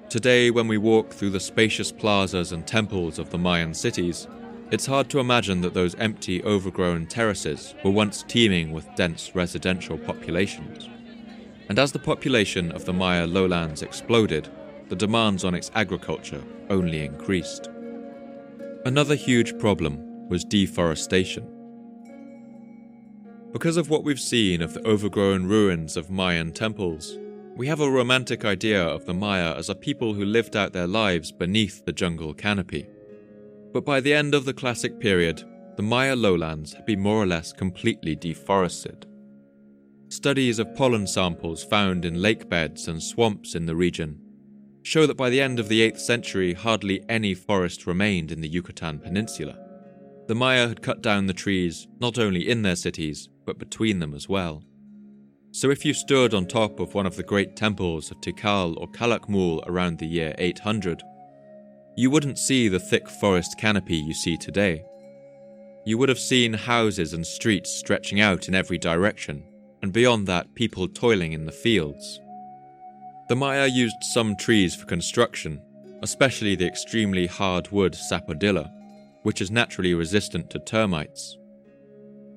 Today, when we walk through the spacious plazas and temples of the Mayan cities, it's hard to imagine that those empty, overgrown terraces were once teeming with dense residential populations. And as the population of the Maya lowlands exploded, the demands on its agriculture only increased. Another huge problem was deforestation. Because of what we've seen of the overgrown ruins of Mayan temples, we have a romantic idea of the Maya as a people who lived out their lives beneath the jungle canopy. But by the end of the Classic period, the Maya lowlands had been more or less completely deforested. Studies of pollen samples found in lake beds and swamps in the region show that by the end of the 8th century, hardly any forest remained in the Yucatan Peninsula. The Maya had cut down the trees not only in their cities, but between them as well. So if you stood on top of one of the great temples of Tikal or Calakmul around the year 800, you wouldn't see the thick forest canopy you see today. You would have seen houses and streets stretching out in every direction, and beyond that, people toiling in the fields. The Maya used some trees for construction, especially the extremely hard wood sapodilla, which is naturally resistant to termites.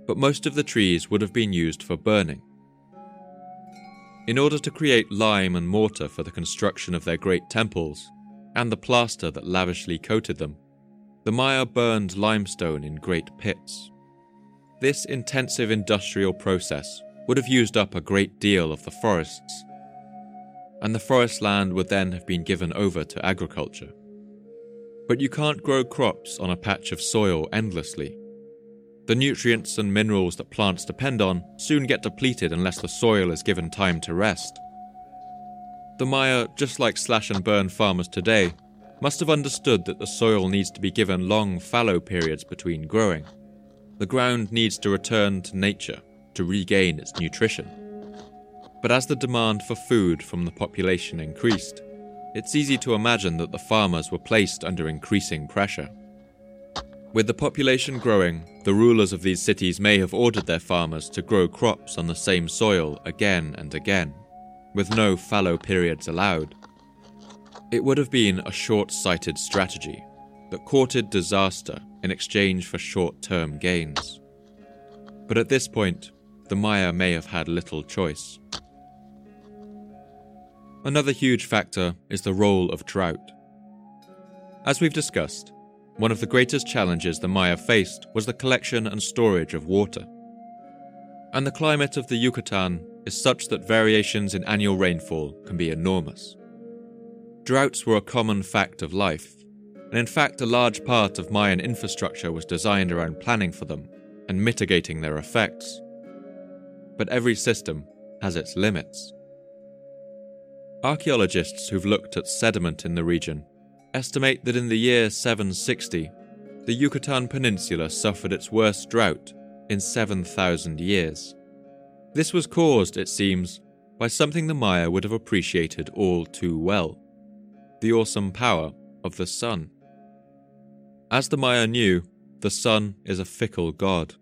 But most of the trees would have been used for burning. In order to create lime and mortar for the construction of their great temples, and the plaster that lavishly coated them, the Maya burned limestone in great pits. This intensive industrial process would have used up a great deal of the forests, and the forest land would then have been given over to agriculture. But you can't grow crops on a patch of soil endlessly. The nutrients and minerals that plants depend on soon get depleted unless the soil is given time to rest. The Maya, just like slash and burn farmers today, must have understood that the soil needs to be given long fallow periods between growing. The ground needs to return to nature to regain its nutrition. But as the demand for food from the population increased, it's easy to imagine that the farmers were placed under increasing pressure. With the population growing, the rulers of these cities may have ordered their farmers to grow crops on the same soil again and again with no fallow periods allowed. It would have been a short sighted strategy that courted disaster in exchange for short term gains. But at this point, the Maya may have had little choice. Another huge factor is the role of drought. As we've discussed, one of the greatest challenges the Maya faced was the collection and storage of water. And the climate of the Yucatan is such that variations in annual rainfall can be enormous. Droughts were a common fact of life, and in fact, a large part of Mayan infrastructure was designed around planning for them and mitigating their effects. But every system has its limits. Archaeologists who've looked at sediment in the region estimate that in the year 760, the Yucatan Peninsula suffered its worst drought in 7,000 years. This was caused, it seems, by something the Maya would have appreciated all too well the awesome power of the sun. As the Maya knew, the sun is a fickle god.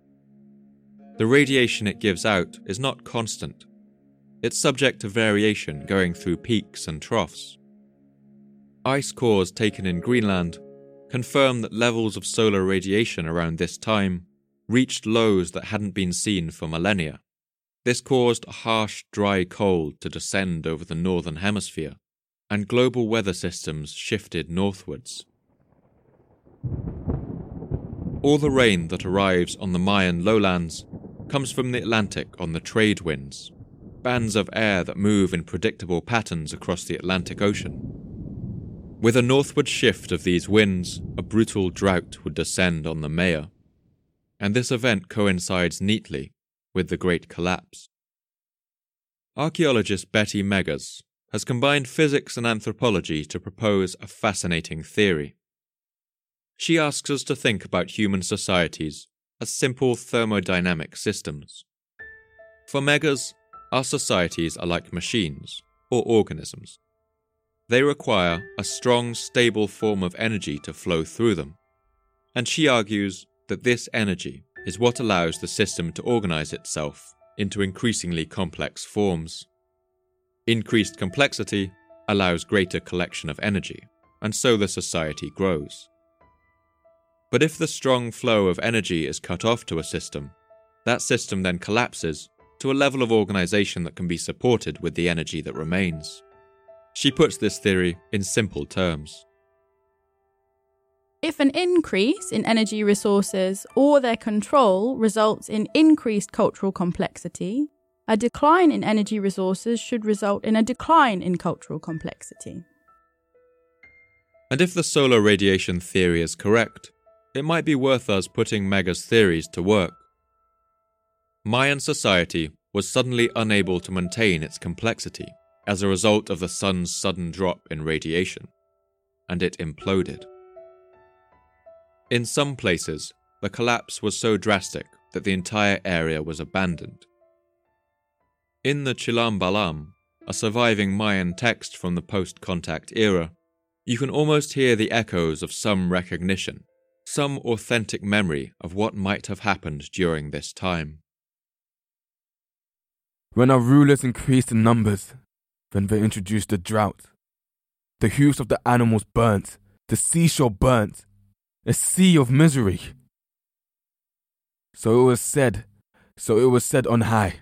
The radiation it gives out is not constant, it's subject to variation going through peaks and troughs. Ice cores taken in Greenland confirm that levels of solar radiation around this time reached lows that hadn't been seen for millennia. This caused a harsh, dry cold to descend over the northern hemisphere, and global weather systems shifted northwards. All the rain that arrives on the Mayan lowlands comes from the Atlantic on the trade winds, bands of air that move in predictable patterns across the Atlantic Ocean. With a northward shift of these winds, a brutal drought would descend on the Maya, and this event coincides neatly with the Great Collapse. archaeologist Betty Meggers has combined physics and anthropology to propose a fascinating theory. She asks us to think about human societies as simple thermodynamic systems. For Meggers, our societies are like machines or organisms. They require a strong, stable form of energy to flow through them, and she argues that this energy is what allows the system to organize itself into increasingly complex forms. Increased complexity allows greater collection of energy, and so the society grows. But if the strong flow of energy is cut off to a system, that system then collapses to a level of organization that can be supported with the energy that remains. She puts this theory in simple terms. If an increase in energy resources or their control results in increased cultural complexity, a decline in energy resources should result in a decline in cultural complexity. And if the solar radiation theory is correct, it might be worth us putting Meggers' theories to work. Mayan society was suddenly unable to maintain its complexity as a result of the sun's sudden drop in radiation, and it imploded. In some places, the collapse was so drastic that the entire area was abandoned. In the Chilam Balam, a surviving Mayan text from the post contact era, you can almost hear the echoes of some recognition some authentic memory of what might have happened during this time. When our rulers increased in numbers, when they introduced a drought, the hooves of the animals burnt, the seashore burnt, a sea of misery. So it was said, so it was said on high.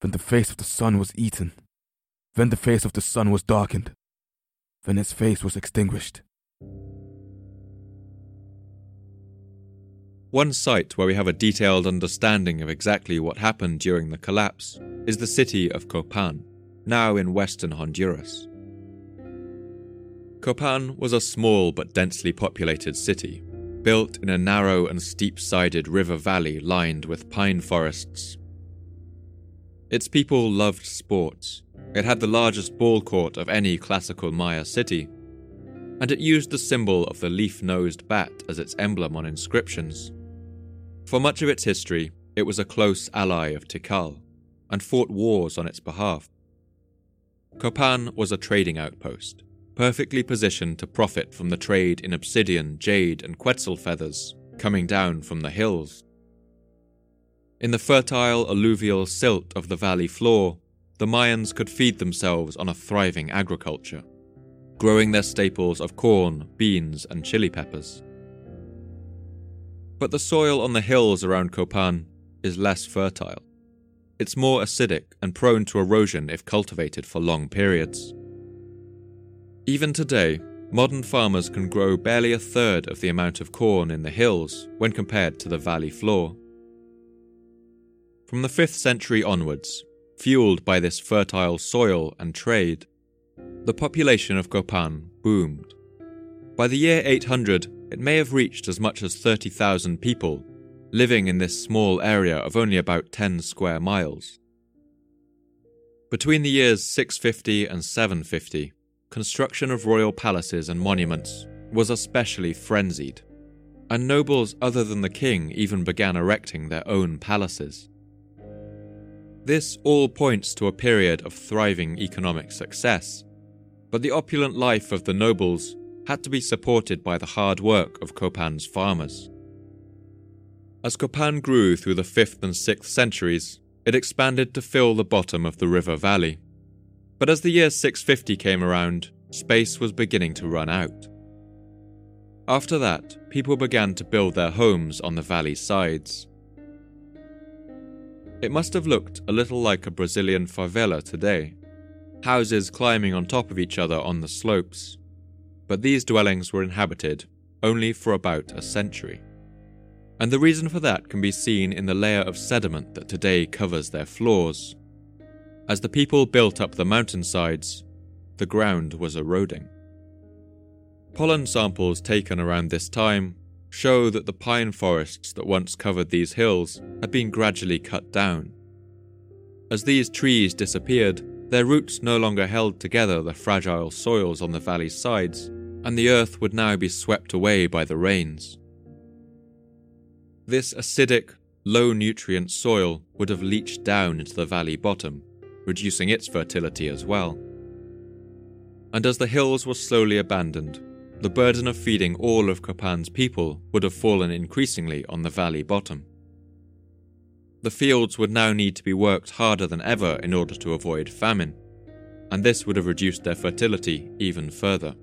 Then the face of the sun was eaten, then the face of the sun was darkened, then its face was extinguished. One site where we have a detailed understanding of exactly what happened during the collapse is the city of Copan, now in western Honduras. Copan was a small but densely populated city, built in a narrow and steep sided river valley lined with pine forests. Its people loved sports. It had the largest ball court of any classical Maya city, and it used the symbol of the leaf nosed bat as its emblem on inscriptions. For much of its history, it was a close ally of Tikal and fought wars on its behalf. Copan was a trading outpost, perfectly positioned to profit from the trade in obsidian, jade, and quetzal feathers coming down from the hills. In the fertile alluvial silt of the valley floor, the Mayans could feed themselves on a thriving agriculture, growing their staples of corn, beans, and chili peppers. But the soil on the hills around Copan is less fertile. It's more acidic and prone to erosion if cultivated for long periods. Even today, modern farmers can grow barely a third of the amount of corn in the hills when compared to the valley floor. From the 5th century onwards, fueled by this fertile soil and trade, the population of Copan boomed. By the year 800, it may have reached as much as 30,000 people, living in this small area of only about 10 square miles. Between the years 650 and 750, construction of royal palaces and monuments was especially frenzied, and nobles other than the king even began erecting their own palaces. This all points to a period of thriving economic success, but the opulent life of the nobles had to be supported by the hard work of Copan's farmers. As Copan grew through the 5th and 6th centuries, it expanded to fill the bottom of the river valley. But as the year 650 came around, space was beginning to run out. After that, people began to build their homes on the valley's sides. It must have looked a little like a Brazilian favela today houses climbing on top of each other on the slopes, but these dwellings were inhabited only for about a century. And the reason for that can be seen in the layer of sediment that today covers their floors. As the people built up the mountainsides, the ground was eroding. Pollen samples taken around this time show that the pine forests that once covered these hills had been gradually cut down. As these trees disappeared, their roots no longer held together the fragile soils on the valley's sides, and the earth would now be swept away by the rains. This acidic, low nutrient soil would have leached down into the valley bottom, reducing its fertility as well. And as the hills were slowly abandoned, the burden of feeding all of Copan's people would have fallen increasingly on the valley bottom. The fields would now need to be worked harder than ever in order to avoid famine, and this would have reduced their fertility even further.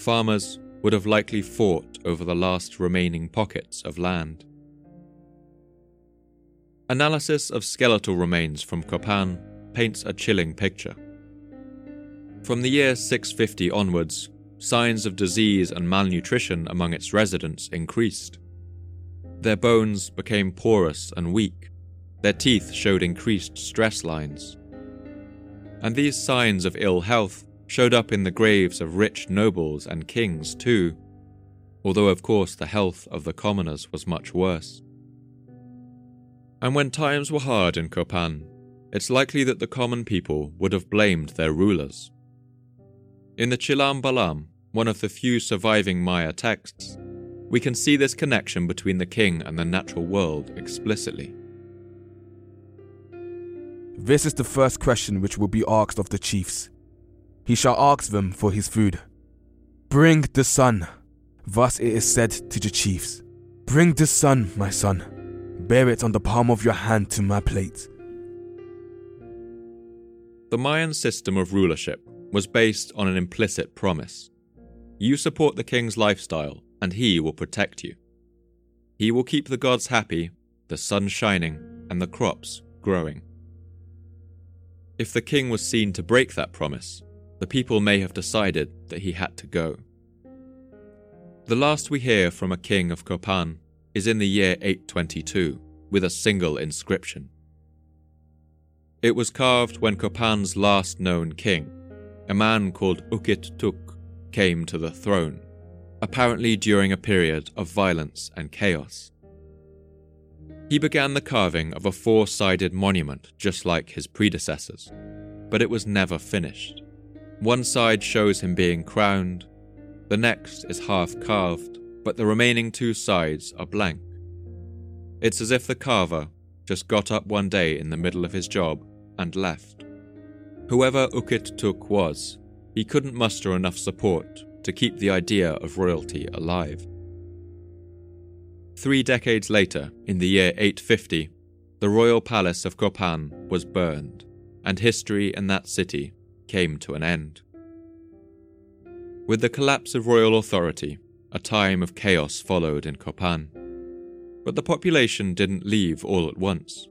Farmers would have likely fought over the last remaining pockets of land. Analysis of skeletal remains from Copan paints a chilling picture. From the year 650 onwards, signs of disease and malnutrition among its residents increased. Their bones became porous and weak, their teeth showed increased stress lines. And these signs of ill health showed up in the graves of rich nobles and kings too, although of course the health of the commoners was much worse. And when times were hard in Copan, it's likely that the common people would have blamed their rulers. In the Chilam Balam, one of the few surviving Maya texts, we can see this connection between the king and the natural world explicitly. This is the first question which will be asked of the chiefs. He shall ask them for his food. Bring the sun. Thus it is said to the chiefs Bring the sun, my son. Bear it on the palm of your hand to my plate. The Mayan system of rulership was based on an implicit promise. You support the king's lifestyle, and he will protect you. He will keep the gods happy, the sun shining, and the crops growing. If the king was seen to break that promise, the people may have decided that he had to go. The last we hear from a king of Copan is in the year 822 with a single inscription. It was carved when Copan's last known king, a man called Ukit Tuk, came to the throne apparently during a period of violence and chaos. He began the carving of a four sided monument just like his predecessors, but it was never finished. One side shows him being crowned, the next is half carved, but the remaining two sides are blank. It's as if the carver just got up one day in the middle of his job and left. Whoever Ukit Tuk was, he couldn't muster enough support to keep the idea of royalty alive. Three decades later, in the year 850, the royal palace of Copan was burned, and history in that city came to an end. With the collapse of royal authority, a time of chaos followed in Copan. But the population didn't leave all at once.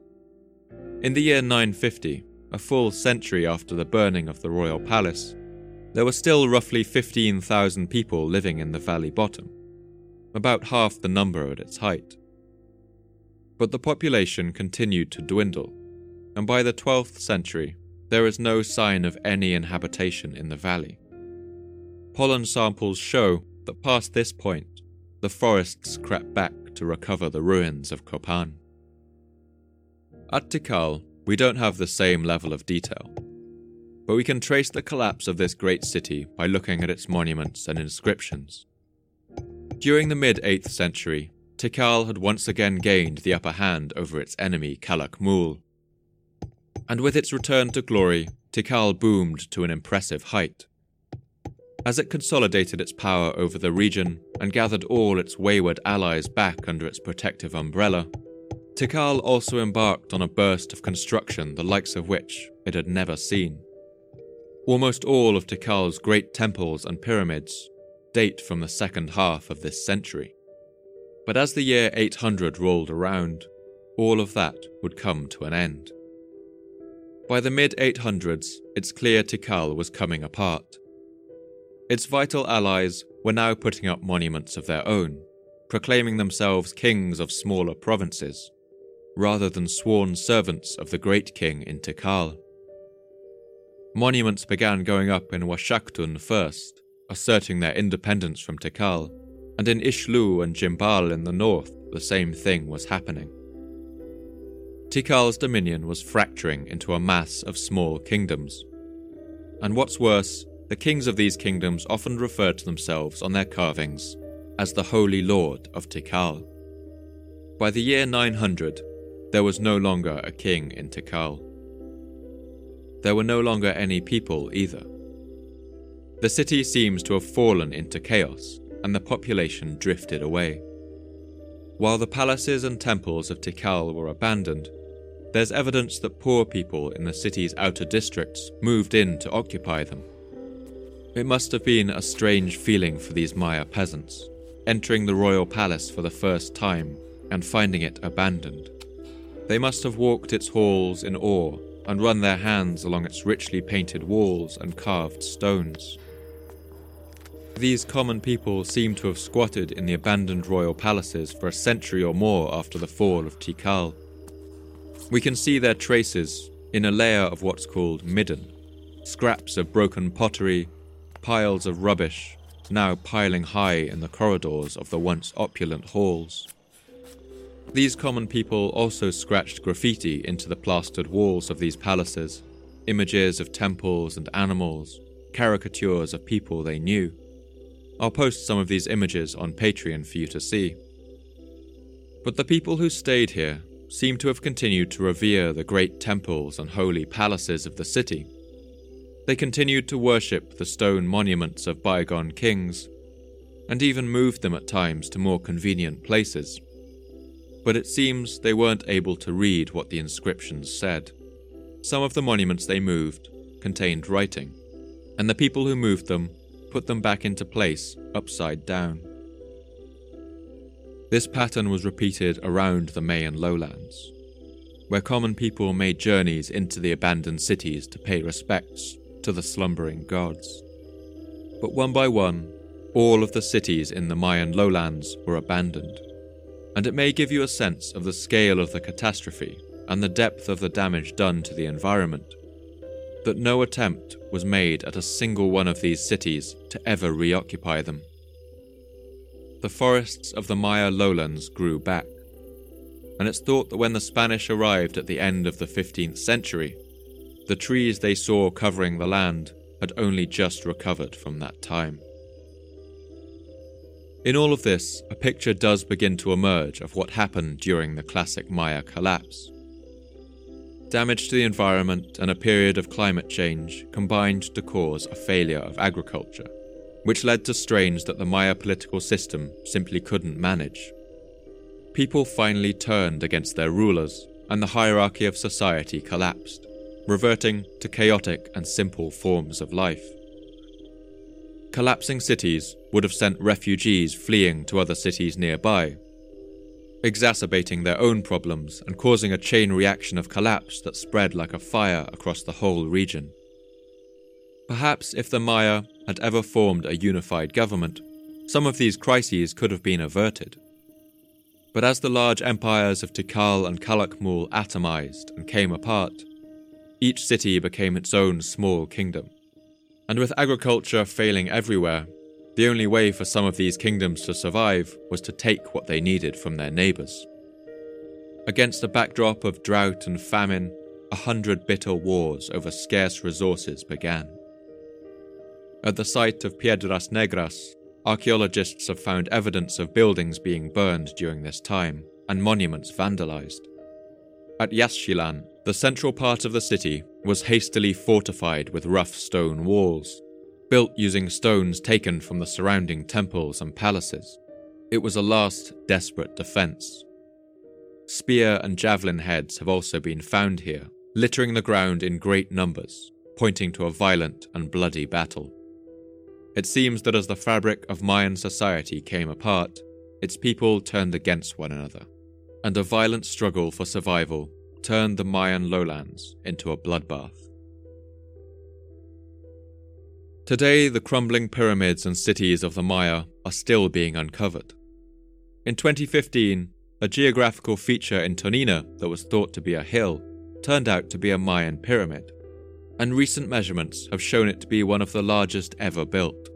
In the year 950, a full century after the burning of the royal palace, there were still roughly 15,000 people living in the valley bottom, about half the number at its height. But the population continued to dwindle, and by the 12th century, there is no sign of any inhabitation in the valley. Pollen samples show that past this point, the forests crept back to recover the ruins of Copan. At Tikal, we don't have the same level of detail but we can trace the collapse of this great city by looking at its monuments and inscriptions. During the mid 8th century, Tikal had once again gained the upper hand over its enemy Calakmul. And with its return to glory, Tikal boomed to an impressive height. As it consolidated its power over the region and gathered all its wayward allies back under its protective umbrella, Tikal also embarked on a burst of construction the likes of which it had never seen. Almost all of Tikal's great temples and pyramids date from the second half of this century. But as the year 800 rolled around, all of that would come to an end. By the mid 800s, it's clear Tikal was coming apart. Its vital allies were now putting up monuments of their own, proclaiming themselves kings of smaller provinces, rather than sworn servants of the great king in Tikal. Monuments began going up in Uaxactun first, asserting their independence from Tikal, and in Ixlu and Jimbal in the north, the same thing was happening. Tikal's dominion was fracturing into a mass of small kingdoms. And what's worse, the kings of these kingdoms often referred to themselves on their carvings as the Holy Lord of Tikal. By the year 900, there was no longer a king in Tikal. There were no longer any people either. The city seems to have fallen into chaos, and the population drifted away. While the palaces and temples of Tikal were abandoned, there's evidence that poor people in the city's outer districts moved in to occupy them. It must have been a strange feeling for these Maya peasants, entering the royal palace for the first time and finding it abandoned. They must have walked its halls in awe and run their hands along its richly painted walls and carved stones. These common people seem to have squatted in the abandoned royal palaces for a century or more after the fall of Tikal. We can see their traces in a layer of what's called midden scraps of broken pottery, piles of rubbish, now piling high in the corridors of the once opulent halls. These common people also scratched graffiti into the plastered walls of these palaces, images of temples and animals, caricatures of people they knew. I'll post some of these images on Patreon for you to see. But the people who stayed here seem to have continued to revere the great temples and holy palaces of the city. They continued to worship the stone monuments of bygone kings, and even moved them at times to more convenient places. But it seems they weren't able to read what the inscriptions said. Some of the monuments they moved contained writing, and the people who moved them put them back into place upside down. This pattern was repeated around the Mayan lowlands, where common people made journeys into the abandoned cities to pay respects to the slumbering gods. But one by one, all of the cities in the Mayan lowlands were abandoned, and it may give you a sense of the scale of the catastrophe and the depth of the damage done to the environment that no attempt was made at a single one of these cities to ever reoccupy them the forests of the Maya lowlands grew back, and it's thought that when the Spanish arrived at the end of the 15th century, the trees they saw covering the land had only just recovered from that time. In all of this, a picture does begin to emerge of what happened during the classic Maya collapse. Damage to the environment and a period of climate change combined to cause a failure of agriculture which led to strains that the Maya political system simply couldn't manage. People finally turned against their rulers, and the hierarchy of society collapsed, reverting to chaotic and simple forms of life. Collapsing cities would have sent refugees fleeing to other cities nearby, exacerbating their own problems and causing a chain reaction of collapse that spread like a fire across the whole region. Perhaps if the Maya had ever formed a unified government, some of these crises could have been averted. But as the large empires of Tikal and Calakmul atomized and came apart, each city became its own small kingdom. And with agriculture failing everywhere, the only way for some of these kingdoms to survive was to take what they needed from their neighbors. Against a backdrop of drought and famine, a hundred bitter wars over scarce resources began. At the site of Piedras Negras, archaeologists have found evidence of buildings being burned during this time and monuments vandalized. At Yaxchilan, the central part of the city was hastily fortified with rough stone walls, built using stones taken from the surrounding temples and palaces. It was a last desperate defense. Spear and javelin heads have also been found here, littering the ground in great numbers, pointing to a violent and bloody battle. It seems that as the fabric of Mayan society came apart, its people turned against one another, and a violent struggle for survival turned the Mayan lowlands into a bloodbath. Today, the crumbling pyramids and cities of the Maya are still being uncovered. In 2015, a geographical feature in Tonina that was thought to be a hill turned out to be a Mayan pyramid and recent measurements have shown it to be one of the largest ever built.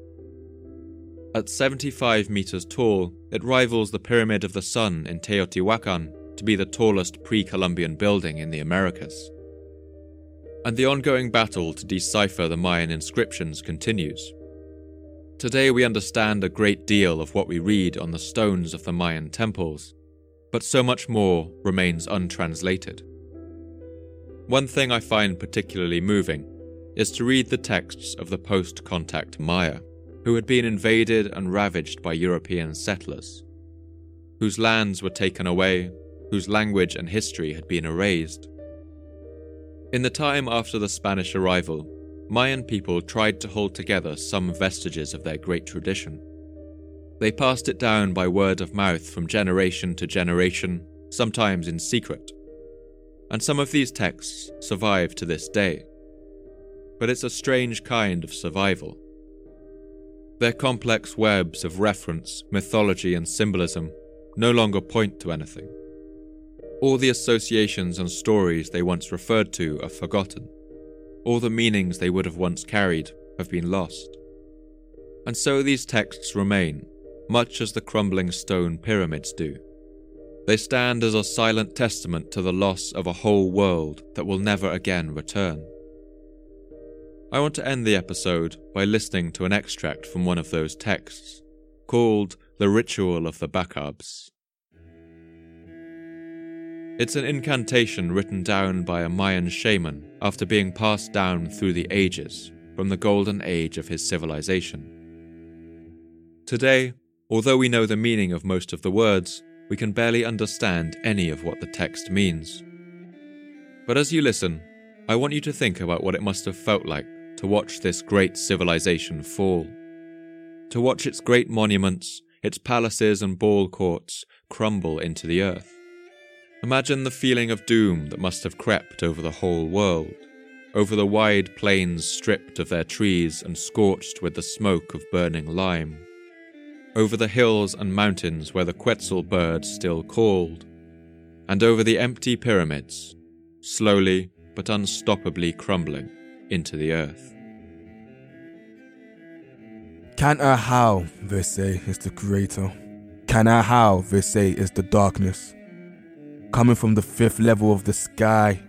At 75 meters tall, it rivals the Pyramid of the Sun in Teotihuacan to be the tallest pre Columbian building in the Americas. And the ongoing battle to decipher the Mayan inscriptions continues. Today we understand a great deal of what we read on the stones of the Mayan temples, but so much more remains untranslated. One thing I find particularly moving is to read the texts of the post contact Maya, who had been invaded and ravaged by European settlers, whose lands were taken away, whose language and history had been erased. In the time after the Spanish arrival, Mayan people tried to hold together some vestiges of their great tradition. They passed it down by word of mouth from generation to generation, sometimes in secret. And some of these texts survive to this day but it's a strange kind of survival. Their complex webs of reference, mythology, and symbolism no longer point to anything. All the associations and stories they once referred to are forgotten. All the meanings they would have once carried have been lost. And so these texts remain, much as the crumbling stone pyramids do. They stand as a silent testament to the loss of a whole world that will never again return. I want to end the episode by listening to an extract from one of those texts, called The Ritual of the Bacabs. It's an incantation written down by a Mayan shaman after being passed down through the ages from the golden age of his civilization. Today, although we know the meaning of most of the words, we can barely understand any of what the text means. But as you listen, I want you to think about what it must have felt like to watch this great civilization fall. To watch its great monuments, its palaces and ball courts crumble into the earth. Imagine the feeling of doom that must have crept over the whole world, over the wide plains stripped of their trees and scorched with the smoke of burning lime, over the hills and mountains where the Quetzal bird still called, and over the empty pyramids, slowly but unstoppably crumbling into the earth. How they say, is the creator. How they say, is the darkness. Coming from the fifth level of the sky,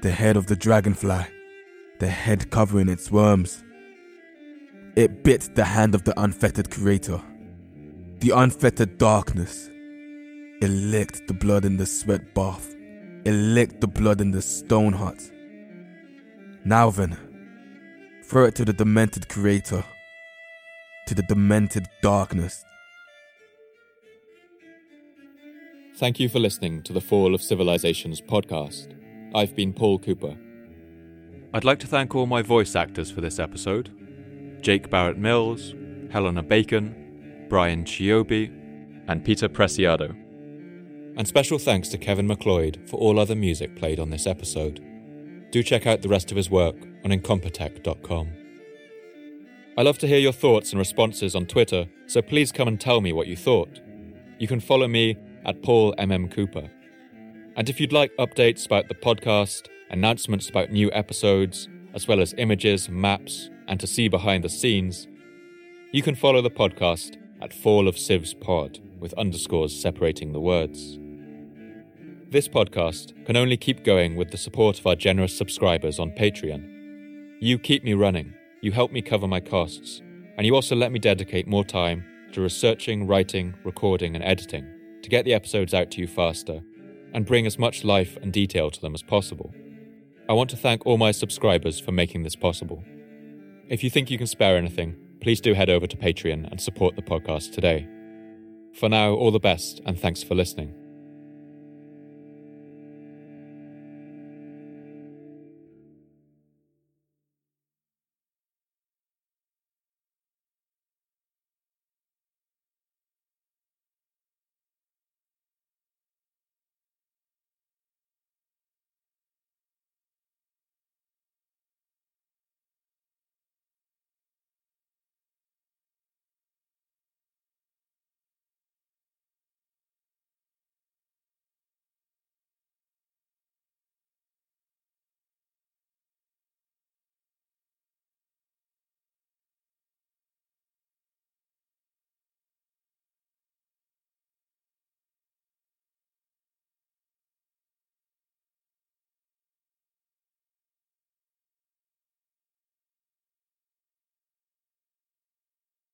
the head of the dragonfly, the head covering its worms. It bit the hand of the unfettered creator, the unfettered darkness. It licked the blood in the sweat bath. It licked the blood in the stone hut. Now then, throw it to the demented creator to the demented darkness. Thank you for listening to the Fall of Civilizations podcast. I've been Paul Cooper. I'd like to thank all my voice actors for this episode Jake Barrett Mills, Helena Bacon, Brian Chiobi, and Peter Preciado. And special thanks to Kevin MacLeod for all other music played on this episode. Do check out the rest of his work on incompetech.com. I love to hear your thoughts and responses on Twitter, so please come and tell me what you thought. You can follow me at Paul MM Cooper. And if you'd like updates about the podcast, announcements about new episodes, as well as images, maps, and to see behind the scenes, you can follow the podcast at Fall of Civs Pod with underscores separating the words. This podcast can only keep going with the support of our generous subscribers on Patreon. You keep me running you help me cover my costs, and you also let me dedicate more time to researching, writing, recording, and editing to get the episodes out to you faster and bring as much life and detail to them as possible. I want to thank all my subscribers for making this possible. If you think you can spare anything, please do head over to Patreon and support the podcast today. For now, all the best, and thanks for listening.